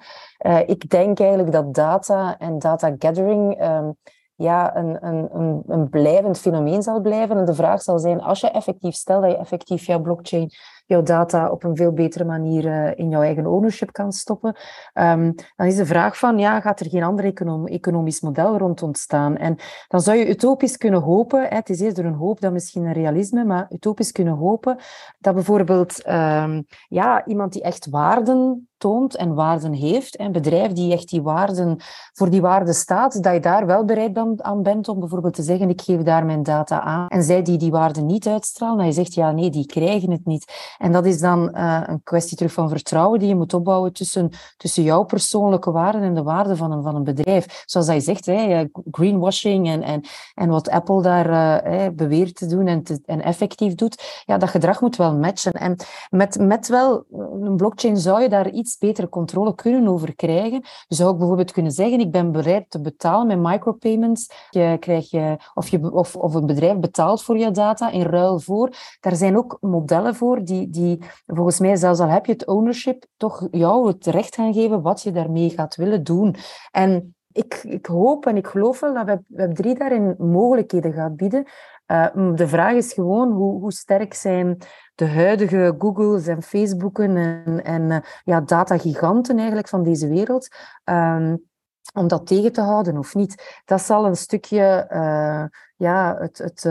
Speaker 4: ik denk eigenlijk dat data en data gathering um, ja, een, een, een, blijvend fenomeen zal blijven. En de vraag zal zijn, als je effectief, stel dat je effectief jouw blockchain jouw data op een veel betere manier uh, in jouw eigen ownership kan stoppen, um, dan is de vraag van, ja, gaat er geen ander econom economisch model rond ontstaan? En dan zou je utopisch kunnen hopen, het is eerder een hoop dan misschien een realisme, maar utopisch kunnen hopen dat bijvoorbeeld um, ja, iemand die echt waarden toont en waarden heeft, een bedrijf die echt die waarden, voor die waarden staat, dat je daar wel bereid aan bent om bijvoorbeeld te zeggen, ik geef daar mijn data aan. En zij die die waarden niet uitstralen, dat je zegt, ja nee, die krijgen het niet. En dat is dan uh, een kwestie terug van vertrouwen die je moet opbouwen tussen, tussen jouw persoonlijke waarden en de waarden van een, van een bedrijf. Zoals hij zegt, hè, greenwashing en, en, en wat Apple daar uh, beweert te doen en, en effectief doet, ja, dat gedrag moet wel matchen. En met, met wel een blockchain zou je daar iets iets betere controle kunnen over krijgen. Je zou ook bijvoorbeeld kunnen zeggen, ik ben bereid te betalen met micropayments. Je krijg je, of, je, of, of een bedrijf betaalt voor je data in ruil voor. Daar zijn ook modellen voor die, die volgens mij, zelfs al heb je het ownership, toch jou het recht gaan geven wat je daarmee gaat willen doen. En ik, ik hoop en ik geloof wel dat Web, Web 3 daarin mogelijkheden gaat bieden. Uh, de vraag is gewoon hoe, hoe sterk zijn de huidige Googles en Facebooken en, en uh, ja, datagiganten eigenlijk van deze wereld. Um, om dat tegen te houden of niet. Dat zal een stukje uh, ja, het, het,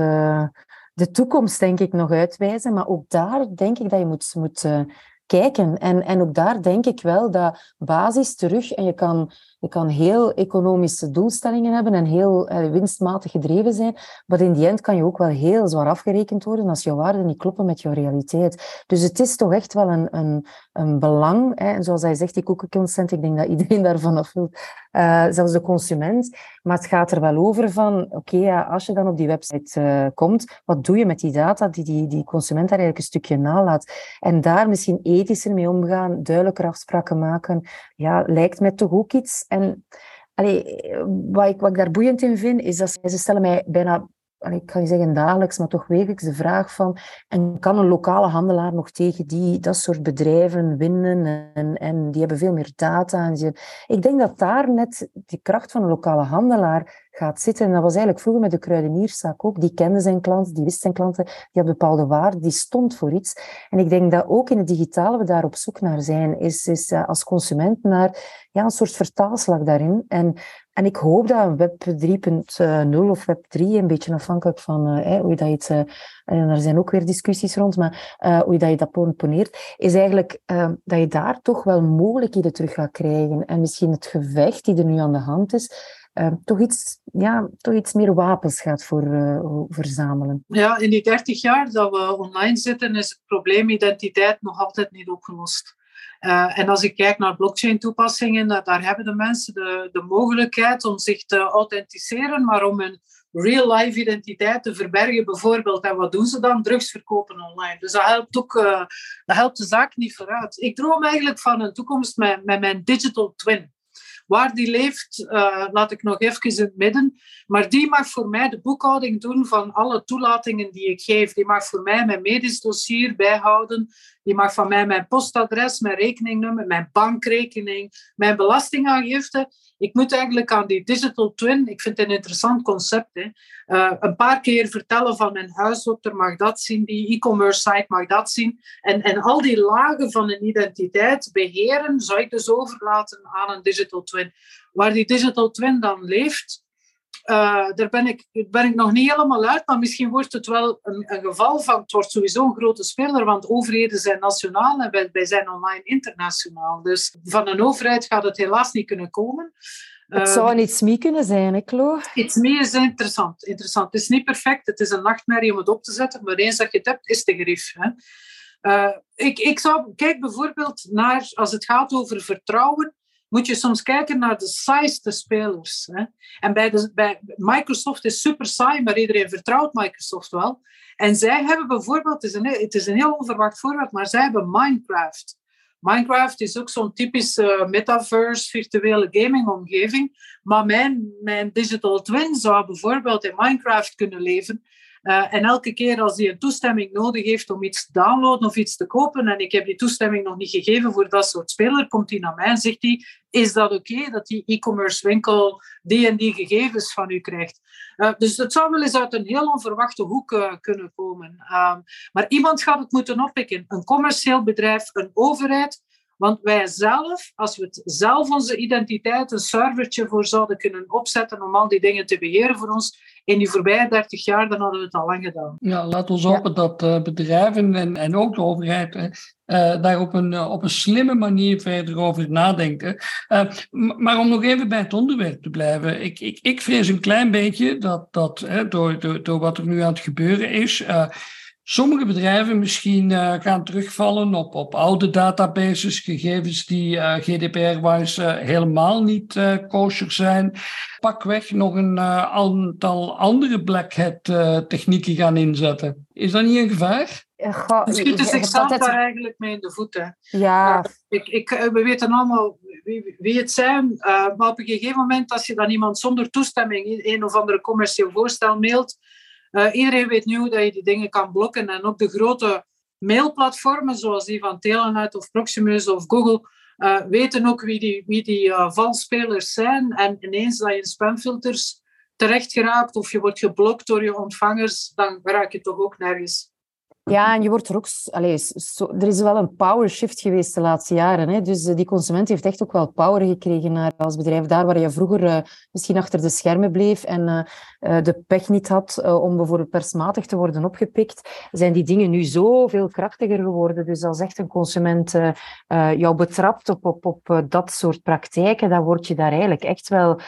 Speaker 4: de toekomst, denk ik, nog uitwijzen. Maar ook daar denk ik dat je moet, moet kijken. En, en ook daar denk ik wel dat basis terug, en je kan je kan heel economische doelstellingen hebben en heel eh, winstmatig gedreven zijn, maar in die end kan je ook wel heel zwaar afgerekend worden als jouw waarden niet kloppen met jouw realiteit. Dus het is toch echt wel een, een, een belang. Hè. En zoals hij zegt, die consent, ik denk dat iedereen daarvan af wil, uh, zelfs de consument. Maar het gaat er wel over van, oké, ja, als je dan op die website uh, komt, wat doe je met die data die die, die consument daar eigenlijk een stukje nalaat? En daar misschien ethischer mee omgaan, duidelijker afspraken maken, ja, lijkt mij toch ook iets en allee, wat, ik, wat daar boeiend in vind, is dat ze, stellen mij bijna ik kan niet zeggen dagelijks, maar toch wekelijks de vraag van, en kan een lokale handelaar nog tegen die, dat soort bedrijven winnen en, en die hebben veel meer data. En ik denk dat daar net die kracht van een lokale handelaar gaat zitten. En dat was eigenlijk vroeger met de kruidenierszaak ook. Die kende zijn klanten, die wist zijn klanten, die had bepaalde waarde, die stond voor iets. En ik denk dat ook in het digitale we daar op zoek naar zijn, is, is uh, als consument naar ja, een soort vertaalslag daarin. En en ik hoop dat Web 3.0 of Web 3, een beetje afhankelijk van uh, hoe je dat het, uh, en er zijn ook weer discussies rond, maar hoe je dat, je dat poneert, is eigenlijk dat je daar toch wel mogelijkheden terug gaat krijgen. En misschien het gevecht die er nu aan de hand is, toch, iets, ja, toch iets meer wapens gaat voor, verzamelen.
Speaker 3: Ja, in die 30 jaar dat we online zitten, is het probleem identiteit nog altijd niet opgelost. Uh, en als ik kijk naar blockchain-toepassingen, daar hebben de mensen de, de mogelijkheid om zich te authenticeren, maar om hun real-life identiteit te verbergen, bijvoorbeeld. En wat doen ze dan? Drugs verkopen online. Dus dat helpt ook uh, dat helpt de zaak niet vooruit. Ik droom eigenlijk van een toekomst met, met mijn digital twin. Waar die leeft, uh, laat ik nog even in het midden. Maar die mag voor mij de boekhouding doen van alle toelatingen die ik geef. Die mag voor mij mijn medisch dossier bijhouden. Die mag van mij mijn postadres, mijn rekeningnummer, mijn bankrekening, mijn belastingaangifte. Ik moet eigenlijk aan die digital twin, ik vind het een interessant concept, hè, uh, een paar keer vertellen van mijn huisdokter mag dat zien, die e-commerce site mag dat zien. En, en al die lagen van een identiteit beheren, zou ik dus overlaten aan een digital twin. Waar die digital twin dan leeft, uh, daar ben ik, ben ik nog niet helemaal uit, maar misschien wordt het wel een, een, geval van, het wordt sowieso een grote speler, want overheden zijn nationaal en wij, wij zijn online internationaal. Dus van een overheid gaat het helaas niet kunnen komen.
Speaker 4: Het zou een iets mee kunnen zijn, ik geloof.
Speaker 3: Iets mee is interessant, interessant. Het is niet perfect, het is een nachtmerrie om het op te zetten, maar eens dat je het hebt, is het gerief. Hè. Uh, ik, ik zou, kijk bijvoorbeeld naar, als het gaat over vertrouwen, moet je soms kijken naar de saaiste spelers. Hè. En bij, de, bij Microsoft is super saai, maar iedereen vertrouwt Microsoft wel. En zij hebben bijvoorbeeld, het is een, het is een heel onverwacht voorbeeld, maar zij hebben Minecraft. Minecraft is ook zo'n typische metaverse, virtuele gaming-omgeving. Maar mijn, mijn digital twin zou bijvoorbeeld in Minecraft kunnen leven. Uh, en elke keer als hij een toestemming nodig heeft om iets te downloaden of iets te kopen, en ik heb die toestemming nog niet gegeven voor dat soort speler, komt hij naar mij en zegt hij, is dat oké dat die e-commerce winkel die en die gegevens van u krijgt? Uh, dus het zou wel eens uit een heel onverwachte hoek uh, kunnen komen. Um, maar iemand gaat het moeten oppikken. Een commercieel bedrijf, een overheid, want wij zelf, als we het zelf onze identiteit, een servertje voor zouden kunnen opzetten om al die dingen te beheren voor ons, in die voorbije 30 jaar, dan hadden we het al lang gedaan.
Speaker 2: Ja, laat ons hopen dat uh, bedrijven en, en ook de overheid uh, daar op een, op een slimme manier verder over nadenken. Maar om nog even bij het onderwerp te blijven. Ik, ik, ik vrees een klein beetje dat, dat door, door, door wat er nu aan het gebeuren is sommige bedrijven misschien uh, gaan terugvallen op, op oude databases, gegevens die uh, eh, GDPR-wise uh, helemaal niet kosher zijn. Pakweg nog een aantal andere black hat technieken gaan inzetten. Is dat niet een gevaar?
Speaker 3: Ga, schieten zichzelf daar eigenlijk mee in de voeten.
Speaker 4: Ja.
Speaker 3: ik, ik, we weten allemaal wie, wie het zijn, uh, maar op een gegeven moment, als je dan iemand zonder toestemming een of andere commercieel voorstel mailt, uh, iedereen weet nu dat je die dingen kan blokken. En ook de grote mailplatformen, zoals die van Telenet of Proximus of Google, uh, weten ook wie die, wie die valspelers zijn. En ineens dat je in spamfilters terecht geraakt of je wordt geblokt door je ontvangers, dan raak je toch ook nergens.
Speaker 4: Ja, en je wordt er ook... Er is wel een power shift geweest de laatste jaren. Hè? Dus uh, die consument heeft echt ook wel power gekregen naar, als bedrijf. Daar waar je vroeger uh, misschien achter de schermen bleef en uh, de pech niet had om bijvoorbeeld persmatig te worden opgepikt, zijn die dingen nu zoveel krachtiger geworden. Dus als echt een consument jou betrapt op, op, dat soort praktijken, dan word je daar eigenlijk echt wel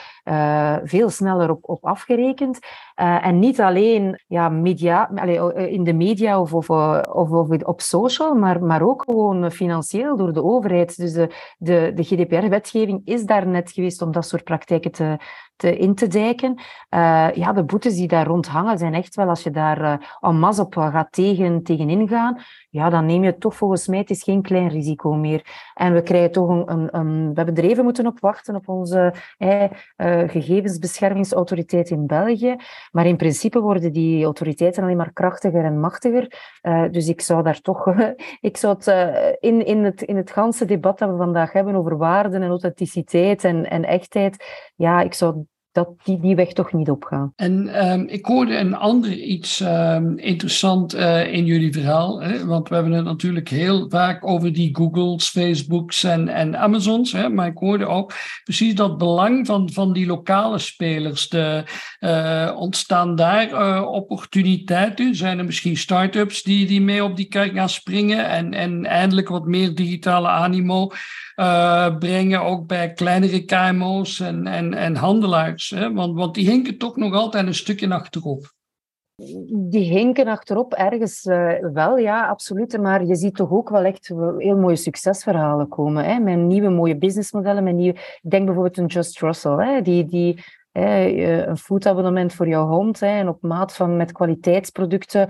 Speaker 4: veel sneller op, op afgerekend. en niet alleen ja, media, in de media of of, of op social, maar, maar ook gewoon financieel door de overheid. Dus de, de, de GDPR-wetgeving is daar net geweest om dat soort praktijken te, te, in te dijken. Uh, ja, de boetes die daar rond hangen zijn echt wel, als je daar uh, en op gaat tegen, tegen ingaan, ja, dan neem je toch volgens mij, het is geen klein risico meer. En we krijgen toch een, een, we hebben er even moeten op wachten op onze eh, gegevensbeschermingsautoriteit in België. Maar in principe worden die autoriteiten alleen maar krachtiger en machtiger. Dus ik zou daar toch, ik zou het in, in het, in het ganse debat dat we vandaag hebben over waarden en authenticiteit en, en echtheid, ja, ik zou dat die, die weg toch niet opgaan.
Speaker 2: En um, ik hoorde een ander iets um, interessant uh, in jullie verhaal. Hè? Want we hebben het natuurlijk heel vaak over die Googles, Facebooks en, en Amazons. Hè? Maar ik hoorde ook precies dat belang van, van die lokale spelers. De, uh, ontstaan daar uh, opportuniteiten? Zijn er misschien start-ups die, die mee op die kijk gaan springen en, en eindelijk wat meer digitale animo brengen, ook bij kleinere KMO's en, en, en handelaars? Hè? Want, want die hinken toch nog altijd een stukje achterop.
Speaker 4: Die hinken achterop ergens uh, wel, ja, absoluut. Maar je ziet toch ook wel echt heel mooie succesverhalen komen. Hè? Met nieuwe mooie businessmodellen. Met nieuwe... Ik denk bijvoorbeeld een Just Russell, hè? Die, die eh, een foodabonnement voor jouw hond en op maat van met kwaliteitsproducten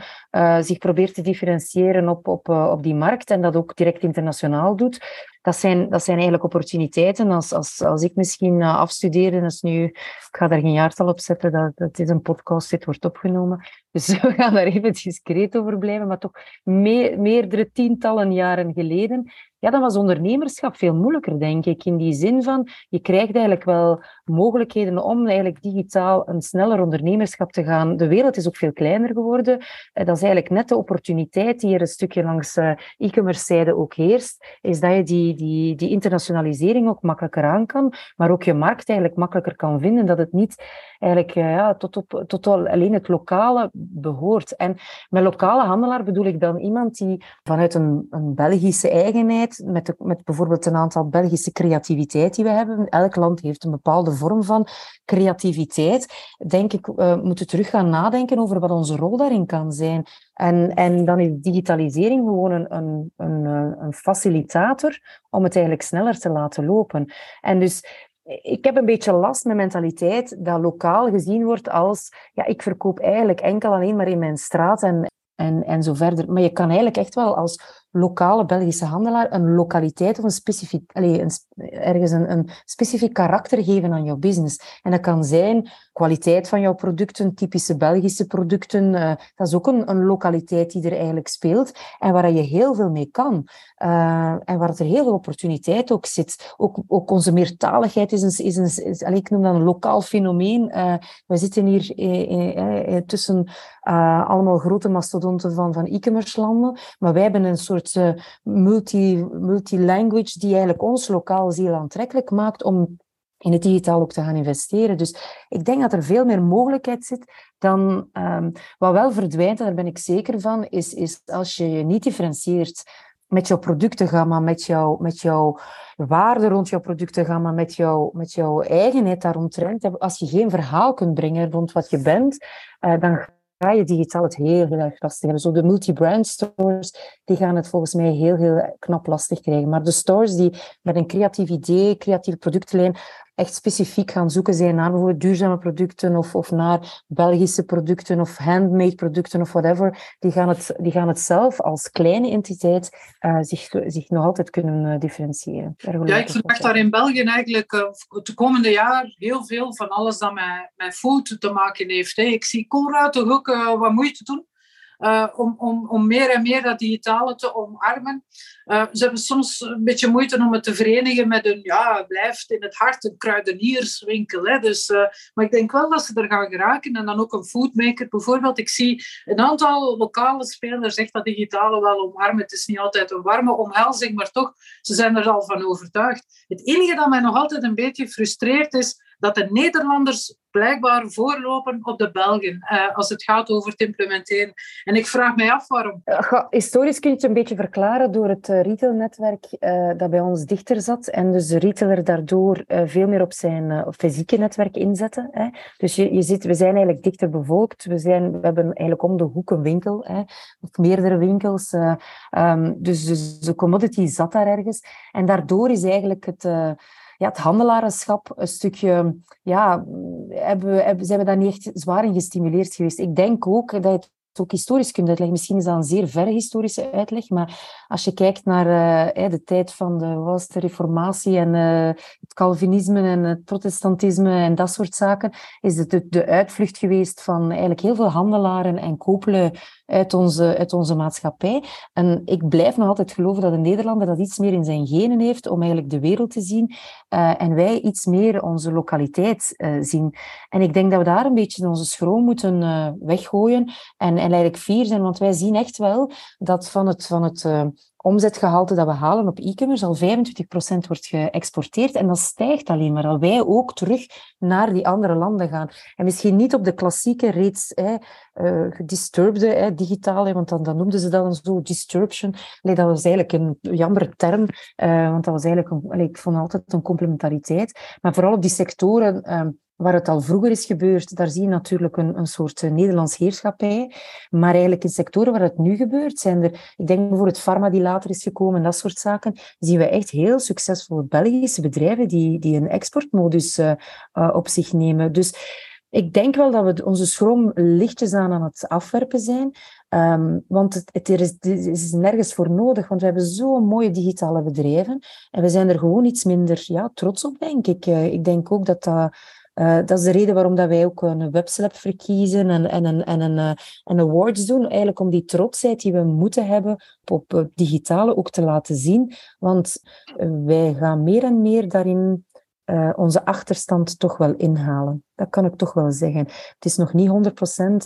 Speaker 4: zich probeert te differentiëren op, op, op die markt en dat ook direct internationaal doet dat zijn, dat zijn eigenlijk opportuniteiten. Als, als, als ik misschien uh, afstudeer, is nu, ik ga daar geen jaartal op zetten, dat, dat is een podcast, dit wordt opgenomen. Dus we gaan daar even discreet over blijven, maar toch me, meerdere tientallen jaren geleden ja, dan was ondernemerschap veel moeilijker, denk ik. In die zin van, je krijgt eigenlijk wel mogelijkheden om eigenlijk digitaal een sneller ondernemerschap te gaan. De wereld is ook veel kleiner geworden. Eh, dat is eigenlijk net de opportuniteit die er een stukje langs eh, e-commerce zijde ook heerst, is dat je die, die, die internationalisering ook makkelijker aan kan, maar ook je markt eigenlijk makkelijker kan vinden, dat het niet eigenlijk eh, ja, tot, op, tot alleen het lokale behoort. En met lokale handelaar bedoel ik dan iemand die vanuit een, een Belgische eigenheid, met, met bijvoorbeeld een aantal Belgische creativiteit die we hebben, elk land heeft een bepaalde vorm van creativiteit, denk ik, uh, moeten terug gaan nadenken over wat onze rol daarin kan zijn. En, en dan is digitalisering gewoon een, een, een, eh, een facilitator om het eigenlijk sneller te laten lopen. En dus ik heb een beetje last met mentaliteit dat lokaal gezien wordt als, ja, ik verkoop eigenlijk enkel alleen maar in mijn straat en, en, en zo verder. Maar je kan eigenlijk echt wel als lokale Belgische handelaar een lokaliteit of een specifiek, allez, een, ergens een, een specifiek karakter geven aan jouw business. En dat kan zijn kwaliteit van jouw producten, typische Belgische producten. Uh, dat is ook een, een, lokaliteit die er eigenlijk speelt en waar je heel veel mee kan. Uh, en waar er heel veel opportuniteit ook zit. Ook, ook onze meertaligheid is een, is een is, ik noem dat een lokaal fenomeen. Uh, we zitten hier tussen allemaal grote mastodonten van, van e-commerce landen, maar wij hebben een soort soort multi, multi-language die eigenlijk ons lokaal zeer aantrekkelijk maakt om in het digitaal ook te gaan investeren. Dus ik denk dat er veel meer mogelijkheid zit dan um, wat wel verdwijnt, en daar ben ik zeker van, is, is als je je niet differentieert met jouw productengamma, met, jouw met jouw waarde rond jouw productengamma, met, jouw met jouw eigenheid daaromtrent. Als je geen verhaal kunt brengen rond wat je bent, uh, dan ga je digitaal het heel, heel erg lastig hebben. Zo de multi-brand stores, die gaan het volgens mij heel, heel knap lastig krijgen. Maar de stores die met een creatief idee, creatieve productlijn, echt specifiek gaan zoeken zijn naar bijvoorbeeld duurzame producten of, of naar Belgische producten of handmade producten of whatever, die gaan het, die gaan het zelf als kleine entiteit uh, zich, zich nog altijd kunnen uh, differentiëren.
Speaker 3: Ja, ik verwacht daar in België eigenlijk uh, het komende jaar heel veel van alles dat met, met food te maken heeft. Hè. Ik zie Colruyt toch ook wat moeite doen uh, om, om, om meer en meer dat digitale te omarmen. Uh, ze hebben soms een beetje moeite om het te verenigen met een, ja, blijft in het hart een kruidenierswinkel. Hè. Dus, uh, maar ik denk wel dat ze er gaan geraken. En dan ook een foodmaker bijvoorbeeld. Ik zie een aantal lokale spelers echt dat digitale wel omarmen. Het is niet altijd een warme omhelzing, maar toch, ze zijn er al van overtuigd. Het enige dat mij nog altijd een beetje frustreert is dat de Nederlanders blijkbaar voorlopen op de Belgen uh, als het gaat over het implementeren. En ik vraag mij af waarom.
Speaker 4: Uh, historisch kun je het een beetje verklaren door het uh, retailnetwerk dat bij ons dichter zat en dus de retailer daardoor veel meer op zijn fysieke netwerk inzette. Hè. Dus je, je ziet, we zijn eigenlijk dichter bevolkt. We, zijn, we hebben eigenlijk om de hoek een winkel, hè, of meerdere winkels. Um, dus, dus de commodity zat daar ergens. En daardoor is eigenlijk het ja, het handelarenschap een stukje, ja, hebben, hebben, zijn we daar niet echt zwaar in gestimuleerd geweest. Ik denk ook dat je het ook historisch kunt uitleggen. Misschien is dat een zeer verre historische uitleg, maar als je kijkt naar uh, de tijd van de, was de reformatie en uh, het Calvinisme en het protestantisme en dat soort zaken, is het de, de uitvlucht geweest van eigenlijk heel veel handelaren en kopelen uit onze, uit onze maatschappij. En ik blijf nog altijd geloven dat een Nederlander dat iets meer in zijn genen heeft om eigenlijk de wereld te zien uh, en wij iets meer onze lokaliteit uh, zien. En ik denk dat we daar een beetje onze schroom moeten uh, weggooien en, en eigenlijk fier zijn, want wij zien echt wel dat van het, van het omzetgehalte dat we halen op e-commerce al 25% wordt geëxporteerd. En dat stijgt alleen maar al wij ook terug naar die andere landen gaan. En misschien niet op de klassieke, reeds hè, uh, gedisturbde digitale, want dan, dan noemden ze dat een zo, disruption. Nee, dat was eigenlijk een jammer term, uh, want dat was eigenlijk, een, ik vond altijd een complementariteit. Maar vooral op die sectoren... Uh, waar het al vroeger is gebeurd, daar zie je natuurlijk een, een soort uh, Nederlands heerschappij. Maar eigenlijk in sectoren waar het nu gebeurt, zijn er, ik denk bijvoorbeeld Pharma die later is gekomen en dat soort zaken, zien we echt heel succesvolle Belgische bedrijven die, die een exportmodus uh, uh, op zich nemen. Dus ik denk wel dat we onze schroom lichtjes aan aan het afwerpen zijn. Um, want het, het, is, is nergens voor nodig, want we hebben zo'n mooie digitale bedrijven. En we zijn er gewoon iets minder ja, trots op, denk ik. ik denk ook dat dat uh, dat is de reden waarom dat wij ook een webslab verkiezen en, en, en, en, een, uh, en awards doen. Eigenlijk om die trotsheid die we moeten hebben op het digitale ook te laten zien. Want wij gaan meer en meer daarin onze achterstand toch wel inhalen. Dat kan ik toch wel zeggen. Het is nog niet 100%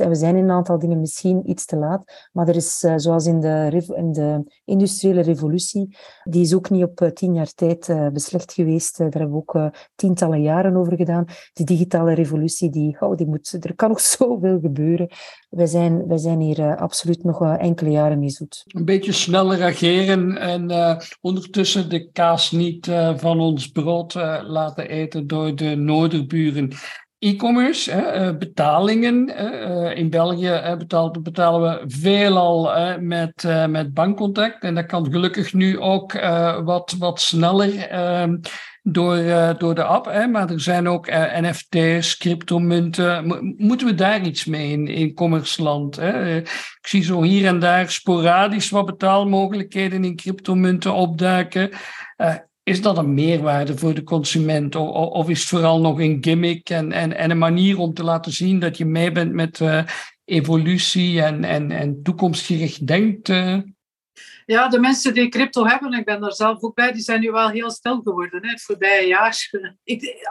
Speaker 4: en we zijn in een aantal dingen misschien iets te laat. Maar er is, uh, zoals in de, in de industriële revolutie, die is ook niet op uh, tien jaar tijd uh, beslecht geweest. daar hebben we ook tientallen jaren over gedaan. Die digitale revolutie, die, oh, die moet, er kan nog zoveel gebeuren. Wij zijn, wij zijn hier absoluut nog enkele jaren mee zoet.
Speaker 2: Een beetje sneller reageren en ondertussen de kaas niet van ons brood laten eten door de noorderburen e-commerce, eh, betalingen. Eh, in België betalen, we veelal met, met bankcontact. En dat kan gelukkig nu ook wat, wat sneller ehm, door, door de app. Maar er zijn ook NFT's, cryptomunten. moeten we daar iets mee in, in commerceland? Ik zie zo hier en daar sporadisch wat betaalmogelijkheden in cryptomunten opduiken. Is dat een meerwaarde voor de consument? Of, is het vooral nog een gimmick en, en, en een manier om te laten zien dat je mee bent met uh, evolutie en, en, en toekomstgericht denkt? Uh?
Speaker 3: Ja, de mensen die crypto hebben, ik ben daar zelf ook bij, die zijn nu wel heel stil geworden hè, het voorbije jaar.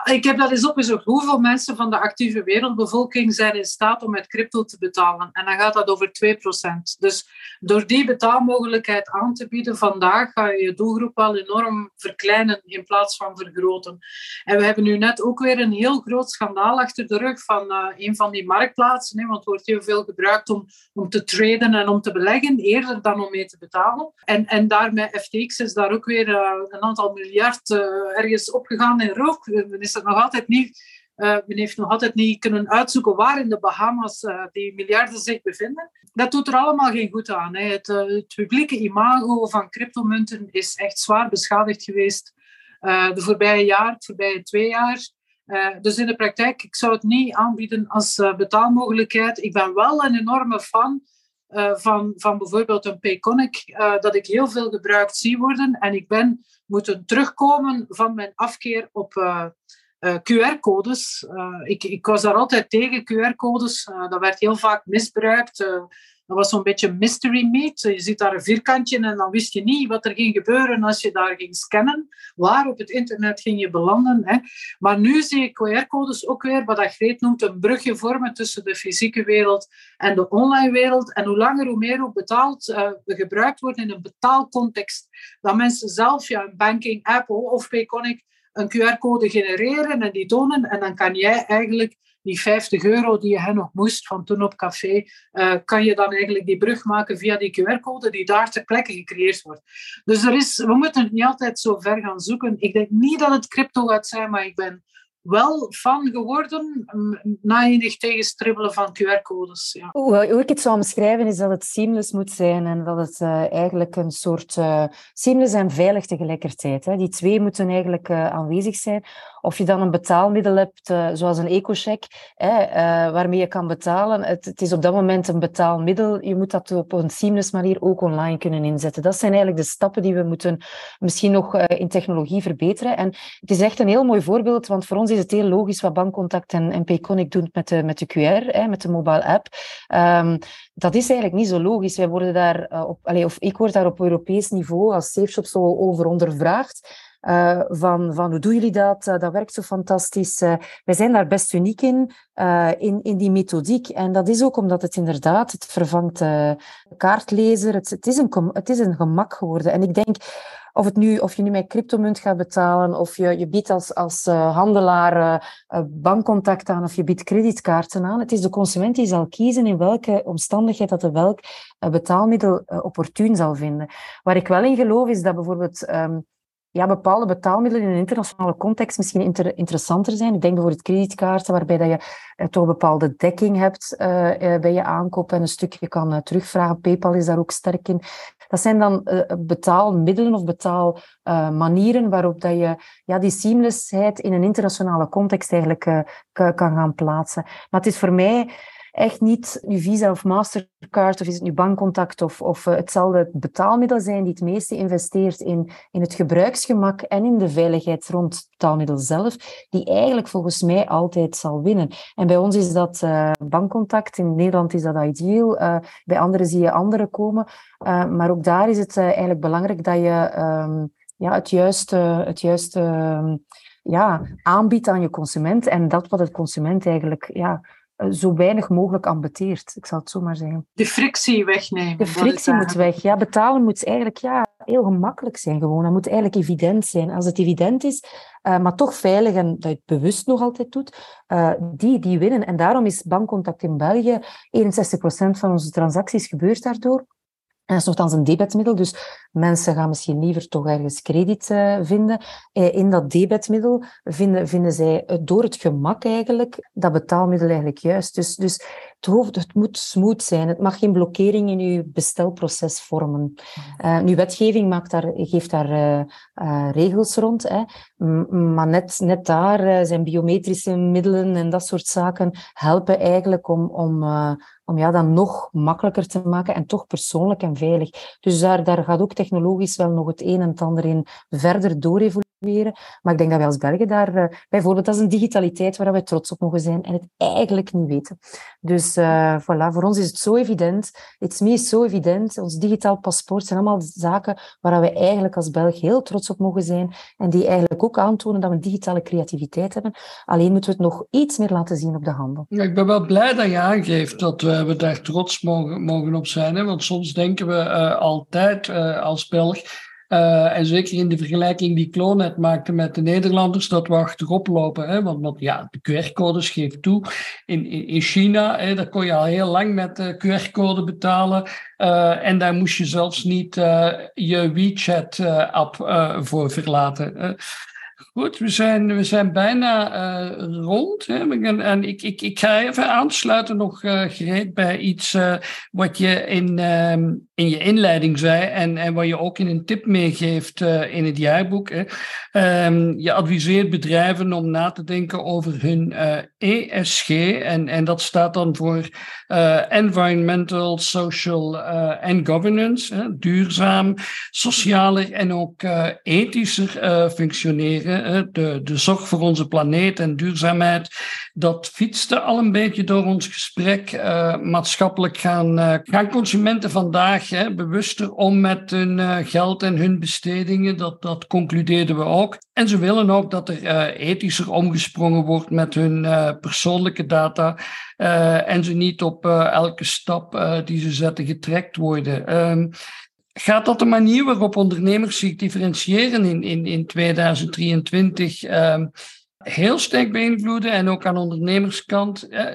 Speaker 3: Ik, heb dat eens opgezocht. Hoeveel mensen van de actieve wereldbevolking zijn in staat om met crypto te betalen? En dan gaat dat over 2%. Dus door die betaalmogelijkheid aan te bieden vandaag, ga je je doelgroep wel enorm verkleinen in plaats van vergroten. En we hebben nu net ook weer een heel groot schandaal achter de rug van uh, een van die marktplaatsen. Hè, want het wordt heel veel gebruikt om, om te traden en om te beleggen, eerder dan om mee te betalen. En, en daarmee FTX is daar ook weer uh, een aantal miljard uh, ergens opgegaan in rook. Men, is nog altijd niet, uh, men heeft nog altijd niet kunnen uitzoeken waar in de Bahamas die miljarden zich bevinden. Dat doet er allemaal geen goed aan. Hè. Het, het publieke imago van cryptomunten is echt zwaar beschadigd geweest de voorbije jaar, de voorbije twee jaar. dus in de praktijk, ik zou het niet aanbieden als betaalmogelijkheid. Ik ben wel een enorme fan van, van bijvoorbeeld een Payconic, dat ik heel veel gebruikt zie worden. En ik ben moeten terugkomen van mijn afkeer op uh, QR-codes. Ik, ik, was daar altijd tegen, QR-codes. Dat werd heel vaak misbruikt. Dat was zo'n beetje mystery meat. Je ziet daar een vierkantje en dan wist je niet wat er ging gebeuren als je daar ging scannen. Waar op het internet ging je belanden. Hè. Maar nu zie ik QR-codes ook weer, wat dat noemt, een brugje vormen tussen de fysieke wereld en de online wereld. En hoe langer, hoe meer ook betaald gebruikt wordt in een betaalcontext. Dat mensen zelf, ja, een banking app of Payconic, een QR-code genereren en die tonen. En dan kan jij eigenlijk die 50 euro die je hen nog moest van toen op café, uh, kan je dan eigenlijk die brug maken via die QR-code die daar ter plekke gecreëerd wordt. Dus er is, we moeten het niet altijd zo ver gaan zoeken. Ik denk niet dat het crypto gaat zijn, maar ik ben wel fan geworden na enig tegenstribbelen van QR-codes. Ja.
Speaker 4: Hoe, ik het zou omschrijven is dat het seamless moet zijn en dat het uh, eigenlijk een soort uh, seamless en veilig tegelijkertijd. Hè. Die twee moeten eigenlijk aanwezig zijn. Of je dan een betaalmiddel hebt, uh, zoals een ecocheck, uh, waarmee je kan betalen. Het, het, is op dat moment een betaalmiddel. Je moet dat op een seamless manier ook online kunnen inzetten. Dat zijn eigenlijk de stappen die we moeten misschien nog uh, in technologie verbeteren. En het is echt een heel mooi voorbeeld, want voor ons is het heel logisch wat Bankcontact en, en Payconic doen met de, met de QR, met de mobile app. Um, dat is eigenlijk niet zo logisch. Wij worden daar op, of ik word daar op Europees niveau als SafeShop zo over ondervraagd. Uh, van, van hoe doen jullie dat? Uh, dat werkt zo fantastisch. Uh, wij zijn daar best uniek in, in, in die methodiek. En dat is ook omdat het inderdaad, het vervangt kaartlezer. Het, het, is een, het is een gemak geworden. En ik denk, of, het nu, of je nu met cryptomunt gaat betalen, of je, je biedt als, als handelaar bankcontact aan, of je biedt creditkaarten aan. Het is de consument die zal kiezen in welke omstandigheid dat de welk betaalmiddel opportun zal vinden. Waar ik wel in geloof is dat bijvoorbeeld... Um, ja, bepaalde betaalmiddelen in een internationale context misschien inter interessanter zijn. Ik denk bijvoorbeeld kredietkaarten, waarbij dat je uh, toch een bepaalde dekking hebt uh, uh, bij je aankoop en een stukje kan terugvragen. PayPal is daar ook sterk in. Dat zijn dan betaalmiddelen of betaalmanieren waarop dat je ja, die seamlessheid in een internationale context eigenlijk kan gaan plaatsen. Maar het is voor mij echt niet nu Visa of Mastercard of is het nu bankcontact of, of uh, hetzelfde betaalmiddel zijn die het meeste investeert in, in het gebruiksgemak en in de veiligheid rond het betaalmiddel zelf, die eigenlijk volgens mij altijd zal winnen. En bij ons is dat uh, bankcontact, in Nederland is dat ideal, uh, bij anderen zie je andere komen, maar ook daar is het eigenlijk belangrijk dat je um, ja, het juiste, het juiste um, ja, aanbiedt aan je consument en dat wat het consument eigenlijk ja, eh, zo weinig mogelijk ambeteert. Ik zal het zo maar zeggen.
Speaker 3: De frictie wegnemen.
Speaker 4: De frictie moet weg. Ja, betalen moet eigenlijk ja, heel gemakkelijk zijn gewoon. Dat moet eigenlijk evident zijn. Als het evident is, uh, maar toch veilig en dat je het bewust nog altijd doet, uh, die, die winnen. En daarom is bankcontact in België, 61% van onze transacties gebeurt daardoor. En dat is een debetmiddel, dus mensen gaan misschien liever toch ergens krediet uh, vinden. Uh, in dat debetmiddel vinden, vinden zij door het gemak eigenlijk dat betaalmiddel eigenlijk juist. Dus, dus het, hoofd, het moet smooth zijn. Het mag geen blokkering in uw bestelproces vormen. Uh, uw wetgeving maakt daar, geeft daar regels rond. Hè. Maar net, net daar zijn biometrische middelen en dat soort zaken helpen eigenlijk om, om om ja, dat nog makkelijker te maken en toch persoonlijk en veilig. Dus daar, daar gaat ook technologisch wel nog het een en het ander in verder Maar ik denk dat wij als Belgen daar uh, bijvoorbeeld, dat is een digitaliteit waar wij trots op mogen zijn en het eigenlijk niet weten. Dus uh, voilà, voor ons is het zo evident. It's me is zo evident. Ons digitaal paspoort zijn allemaal zaken waar we eigenlijk als Belg heel trots op mogen zijn en die eigenlijk ook aantonen dat we digitale creativiteit hebben. Alleen moeten we het nog iets meer laten zien op de handel.
Speaker 2: Ja, ik ben wel blij dat je aangeeft dat we we daar trots mogen, mogen op zijn. Hè? Want soms denken we uh, altijd als Belg, uh, en zeker in de vergelijking die Klo net maakte met de Nederlanders, dat we achterop lopen. Hè? Want, want ja, de QR-codes geeft toe. In, in, in China, hè, daar kon je al heel lang met de QR-code betalen. en daar moest je zelfs niet je WeChat-app voor verlaten. Goed, we zijn, we zijn bijna uh, rond. Hè? En ik, ik, ik ga even aansluiten nog uh, bij iets uh, wat je in, ehm, in je inleiding zei en, en wat je ook in een tip meegeeft in het jaarboek. Hè? Um, je adviseert bedrijven om na te denken over hun ESG en, en dat staat dan voor Environmental, Social and Governance. Hè? Duurzaam, socialer en ook ethischer functioneren de, de zorg voor onze planeet en duurzaamheid, dat fietste al een beetje door ons gesprek. Uh, maatschappelijk gaan, uh, gaan consumenten vandaag hè, bewuster om met hun uh, geld en hun bestedingen. Dat, dat concludeerden we ook. En ze willen ook dat er ethischer omgesprongen wordt met hun persoonlijke data. en ze niet op elke stap die ze zetten getrekt worden. Gaat dat de manier waarop ondernemers zich differentiëren in, in, in 2023 um, heel sterk beïnvloeden en ook aan ondernemerskant? Uh,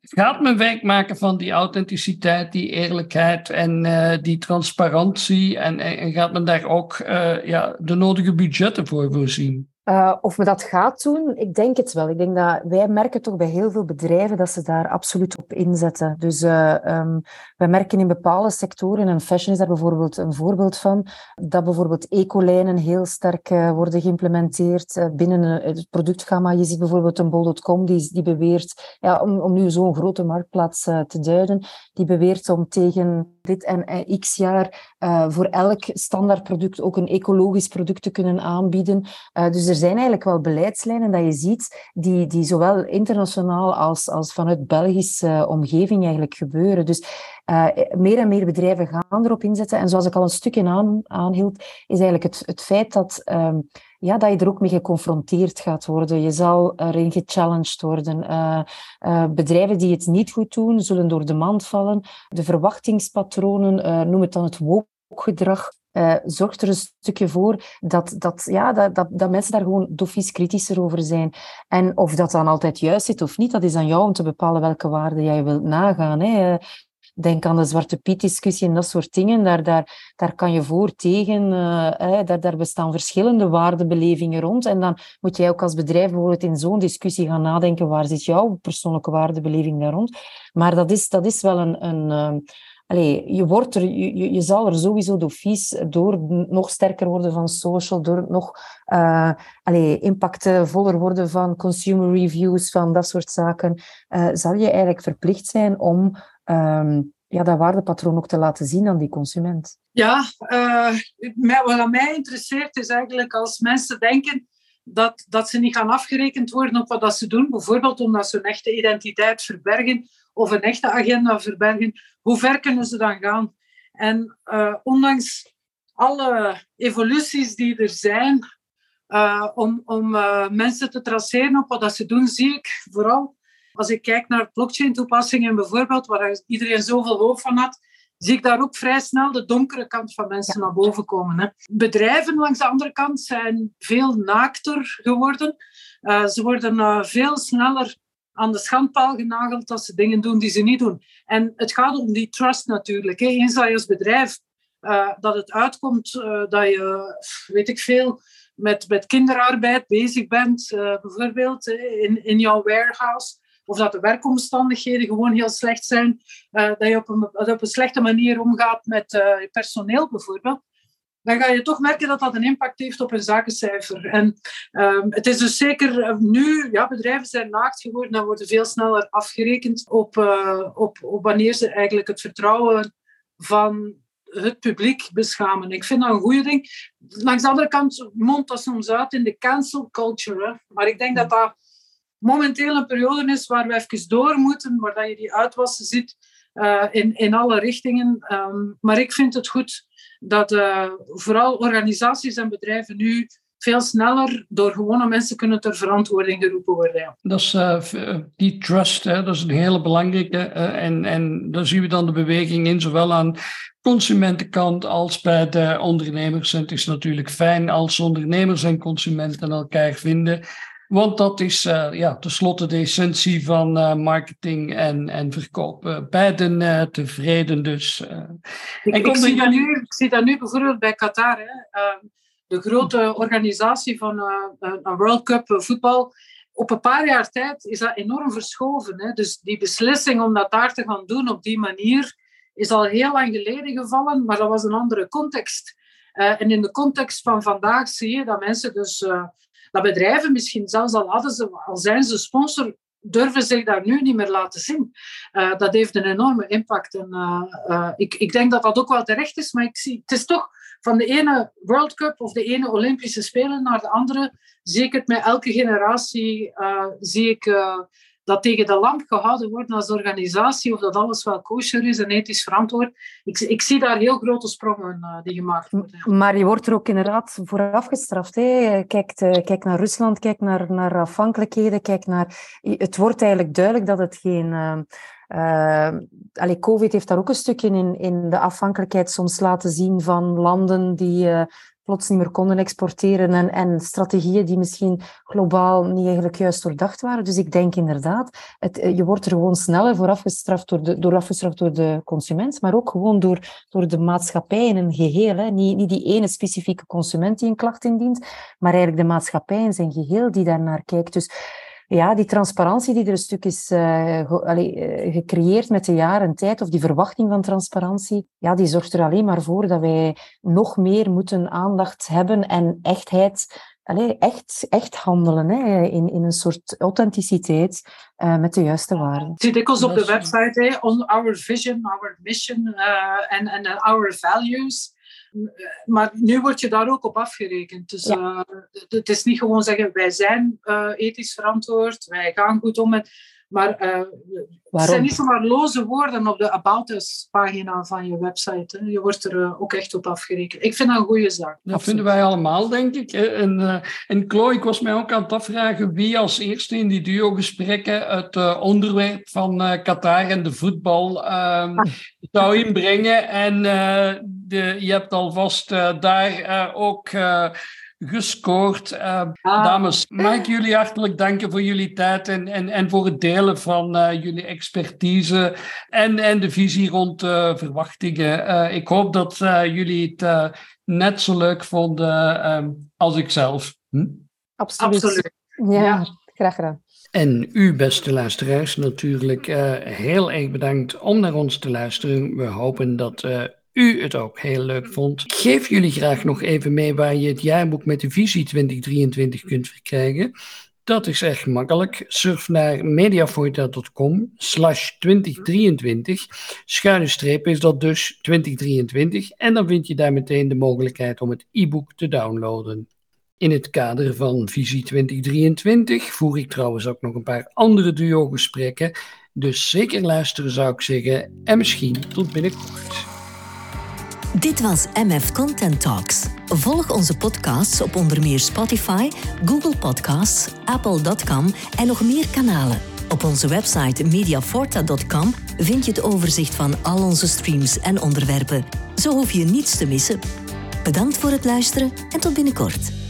Speaker 2: gaat men werk maken van die authenticiteit, die eerlijkheid en uh, die transparantie? En, en, gaat men daar ook uh, ja, de nodige budgetten voor voorzien?
Speaker 4: Uh, of me dat gaat doen, ik denk het wel. Ik denk dat wij merken toch bij heel veel bedrijven dat ze daar absoluut op inzetten. Dus uh, um, wij merken in bepaalde sectoren, en fashion is daar bijvoorbeeld een voorbeeld van, dat bijvoorbeeld ecolijnen heel sterk uh, worden geïmplementeerd binnen het productgamma. Je ziet bijvoorbeeld een bol.com die, die beweert, ja, om, om nu zo'n grote marktplaats te duiden, die beweert om tegen dit en x jaar voor elk standaardproduct ook een ecologisch product te kunnen aanbieden. dus er zijn eigenlijk wel beleidslijnen dat je ziet die, die zowel internationaal als, als vanuit Belgische omgeving eigenlijk gebeuren. Dus meer en meer bedrijven gaan erop inzetten. En zoals ik al een stukje aan, aanhield, is eigenlijk het, het feit dat, um, ja, dat je er ook mee geconfronteerd gaat worden. Je zal erin gechallenged worden. Uh, uh, bedrijven die het niet goed doen, zullen door de mand vallen. De verwachtingspatronen, noem het dan het woke-gedrag, uh, zorgt er een stukje voor dat, dat, ja, dat, dat, dat mensen daar gewoon dofies kritischer over zijn. En of dat dan altijd juist zit of niet, dat is aan jou om te bepalen welke waarden jij wilt nagaan. Hè. Denk aan de Zwarte Piet-discussie en dat soort dingen. Daar, daar, daar kan je voor, tegen. Uh, daar, daar bestaan verschillende waardebelevingen rond. En dan moet jij ook als bedrijf bijvoorbeeld in zo'n discussie gaan nadenken waar zit jouw persoonlijke waardebeleving daar rond. Maar dat is, dat is wel een, een, Allee, je, wordt er, je, je zal er sowieso dofies door nog sterker worden van social, door nog uh, allee, impactvoller worden van consumer reviews, van dat soort zaken, uh, zal je eigenlijk verplicht zijn om um, ja, dat waardepatroon ook te laten zien aan die consument.
Speaker 3: Ja, uh, wat mij interesseert is eigenlijk als mensen denken dat, dat ze niet gaan afgerekend worden op wat dat ze doen, bijvoorbeeld omdat ze hun echte identiteit verbergen of een echte agenda verbergen, hoe ver kunnen ze dan gaan? En uh, ondanks alle evoluties die er zijn uh, om, om mensen te traceren op wat dat ze doen, zie ik vooral, als ik kijk naar blockchain-toepassingen bijvoorbeeld, waar iedereen zoveel hoop van had, zie ik daar ook vrij snel de donkere kant van mensen naar boven komen. Hè. Bedrijven langs de andere kant zijn veel naakter geworden. ze worden veel sneller aan de schandpaal genageld dat ze dingen doen die ze niet doen. En het gaat om die trust natuurlijk. Hè. Eens dat je als bedrijf uh, dat het uitkomt dat je, weet ik veel, met, met kinderarbeid bezig bent, bijvoorbeeld in, in jouw warehouse, of dat de werkomstandigheden gewoon heel slecht zijn, dat je op een, op een slechte manier omgaat met je personeel bijvoorbeeld, dan ga je toch merken dat dat een impact heeft op een zakencijfer. En um, het is dus zeker eh, nu, ja, bedrijven zijn naakt geworden en worden veel sneller afgerekend op, uh, op, op wanneer ze eigenlijk het vertrouwen van het publiek beschamen. Ik vind dat een goede ding. Langs de andere kant mondt dat soms uit in de cancel culture. Maar ik denk dat dat momenteel een periode is waar we even door moeten, waar je die uitwassen ziet uh, in, in alle richtingen. Um, maar ik vind het goed dat uh, vooral organisaties en bedrijven nu veel sneller door gewone mensen kunnen ter verantwoording geroepen worden.
Speaker 2: Dat is uh, die trust, hè, dat is een hele belangrijke. En, en daar zien we dan de beweging in, zowel aan consumentenkant als bij de ondernemers. En het is natuurlijk fijn als ondernemers en consumenten elkaar vinden. Want dat is uh, ja, tenslotte de essentie van uh, marketing en, en verkoop. Uh, beiden tevreden dus.
Speaker 3: Ik, ik, zie dat nu, ik zie dat nu bijvoorbeeld bij Qatar. Hè. Ehm, de grote organisatie van een World Cup voetbal, op een paar jaar tijd is dat enorm verschoven. Hè? Dus die beslissing om dat daar te gaan doen op die manier is al heel lang geleden gevallen, maar dat was een andere context. En in de context van vandaag zie je dat mensen dus, dat bedrijven misschien zelfs al hadden ze, al zijn ze sponsor, durven zich daar nu niet meer laten zien. Uh, dat heeft een enorme impact. En ik, ik denk dat dat ook wel terecht is, maar ik zie, het is toch van de ene World Cup of de ene Olympische Spelen naar de andere, zie ik het met elke generatie, zie ik dat tegen de lamp gehouden wordt als organisatie, of dat alles wel kosher is en ethisch verantwoord. Ik, ik zie daar heel grote sprongen uh, die gemaakt worden.
Speaker 4: Maar je wordt er ook inderdaad voor afgestraft. Hè? Kijk, uh, kijk naar Rusland, kijk naar, naar afhankelijkheden, kijk naar... Het wordt eigenlijk duidelijk dat het geen... Uh, allee, COVID heeft daar ook een stukje in, in de afhankelijkheid soms laten zien van landen die uh, plots niet meer konden exporteren en, en strategieën die misschien globaal niet eigenlijk juist doordacht waren. Dus ik denk inderdaad, het, eh, je wordt er gewoon sneller voor afgestraft door de, door door de consument, maar ook gewoon door, door de maatschappij in een geheel. Hè. Niet, niet die ene specifieke consument die een klacht indient, maar eigenlijk de maatschappij in zijn geheel die daarnaar kijkt. Dus ja, die transparantie die er een stuk is uh, gecreëerd met de jaren tijd, of die verwachting van transparantie, ja, die zorgt er alleen maar voor dat wij nog meer moeten aandacht hebben en echtheid, allee, echt, echt handelen hè, in, in een soort authenticiteit uh, met de juiste waarden.
Speaker 3: Het zit dikwijls op de website, hè, on our vision, our mission en uh, and our values maar nu word je daar ook op afgerekend. Dus uh, het is niet gewoon zeggen, wij zijn uh, ethisch verantwoord, wij gaan goed om met... Maar uh, het zijn niet zomaar loze woorden op de About Us pagina van je website. Hè. Je wordt er ook echt op afgerekend. Ik vind dat een goede zaak.
Speaker 2: Dat vinden wij allemaal, denk ik. En, en Chloe, ik was mij ook aan het afvragen wie als eerste in die duo-gesprekken het onderwerp van Qatar en de voetbal ehm, ah. zou inbrengen. En de, je hebt alvast uh, daar uh, uh, gescoord. Ah. Dames, mag ik jullie hartelijk danken voor jullie tijd en, en, en voor het delen van jullie expertise en, en de visie rond verwachtingen. ik hoop dat jullie het net zo leuk vonden um, als ik zelf. Hm?
Speaker 4: Absoluut. Absoluut. Ja, ja, graag gedaan.
Speaker 2: En u, beste luisteraars, natuurlijk uh, heel erg bedankt om naar ons te luisteren. We hopen dat uh, u het ook heel leuk vond. Geef jullie graag nog even mee waar je het jaarboek met de visie 2023 kunt verkrijgen. Dat is echt makkelijk. Surf naar mediaforta.com slash 2023. Schuine streep is dat dus 2023. En dan vind je daar meteen de mogelijkheid om het e-book te downloaden. In het kader van Visie 2023 voer ik trouwens ook nog een paar andere duo-gesprekken. Dus zeker luisteren zou ik zeggen. En misschien tot binnenkort.
Speaker 1: Dit was MF Content Talks. Volg onze podcasts op onder meer Spotify, Google Podcasts, Apple.com en nog meer kanalen. Op onze website mediaforta.com vind je het overzicht van al onze streams en onderwerpen. Zo hoef je niets te missen. Bedankt voor het luisteren en tot binnenkort.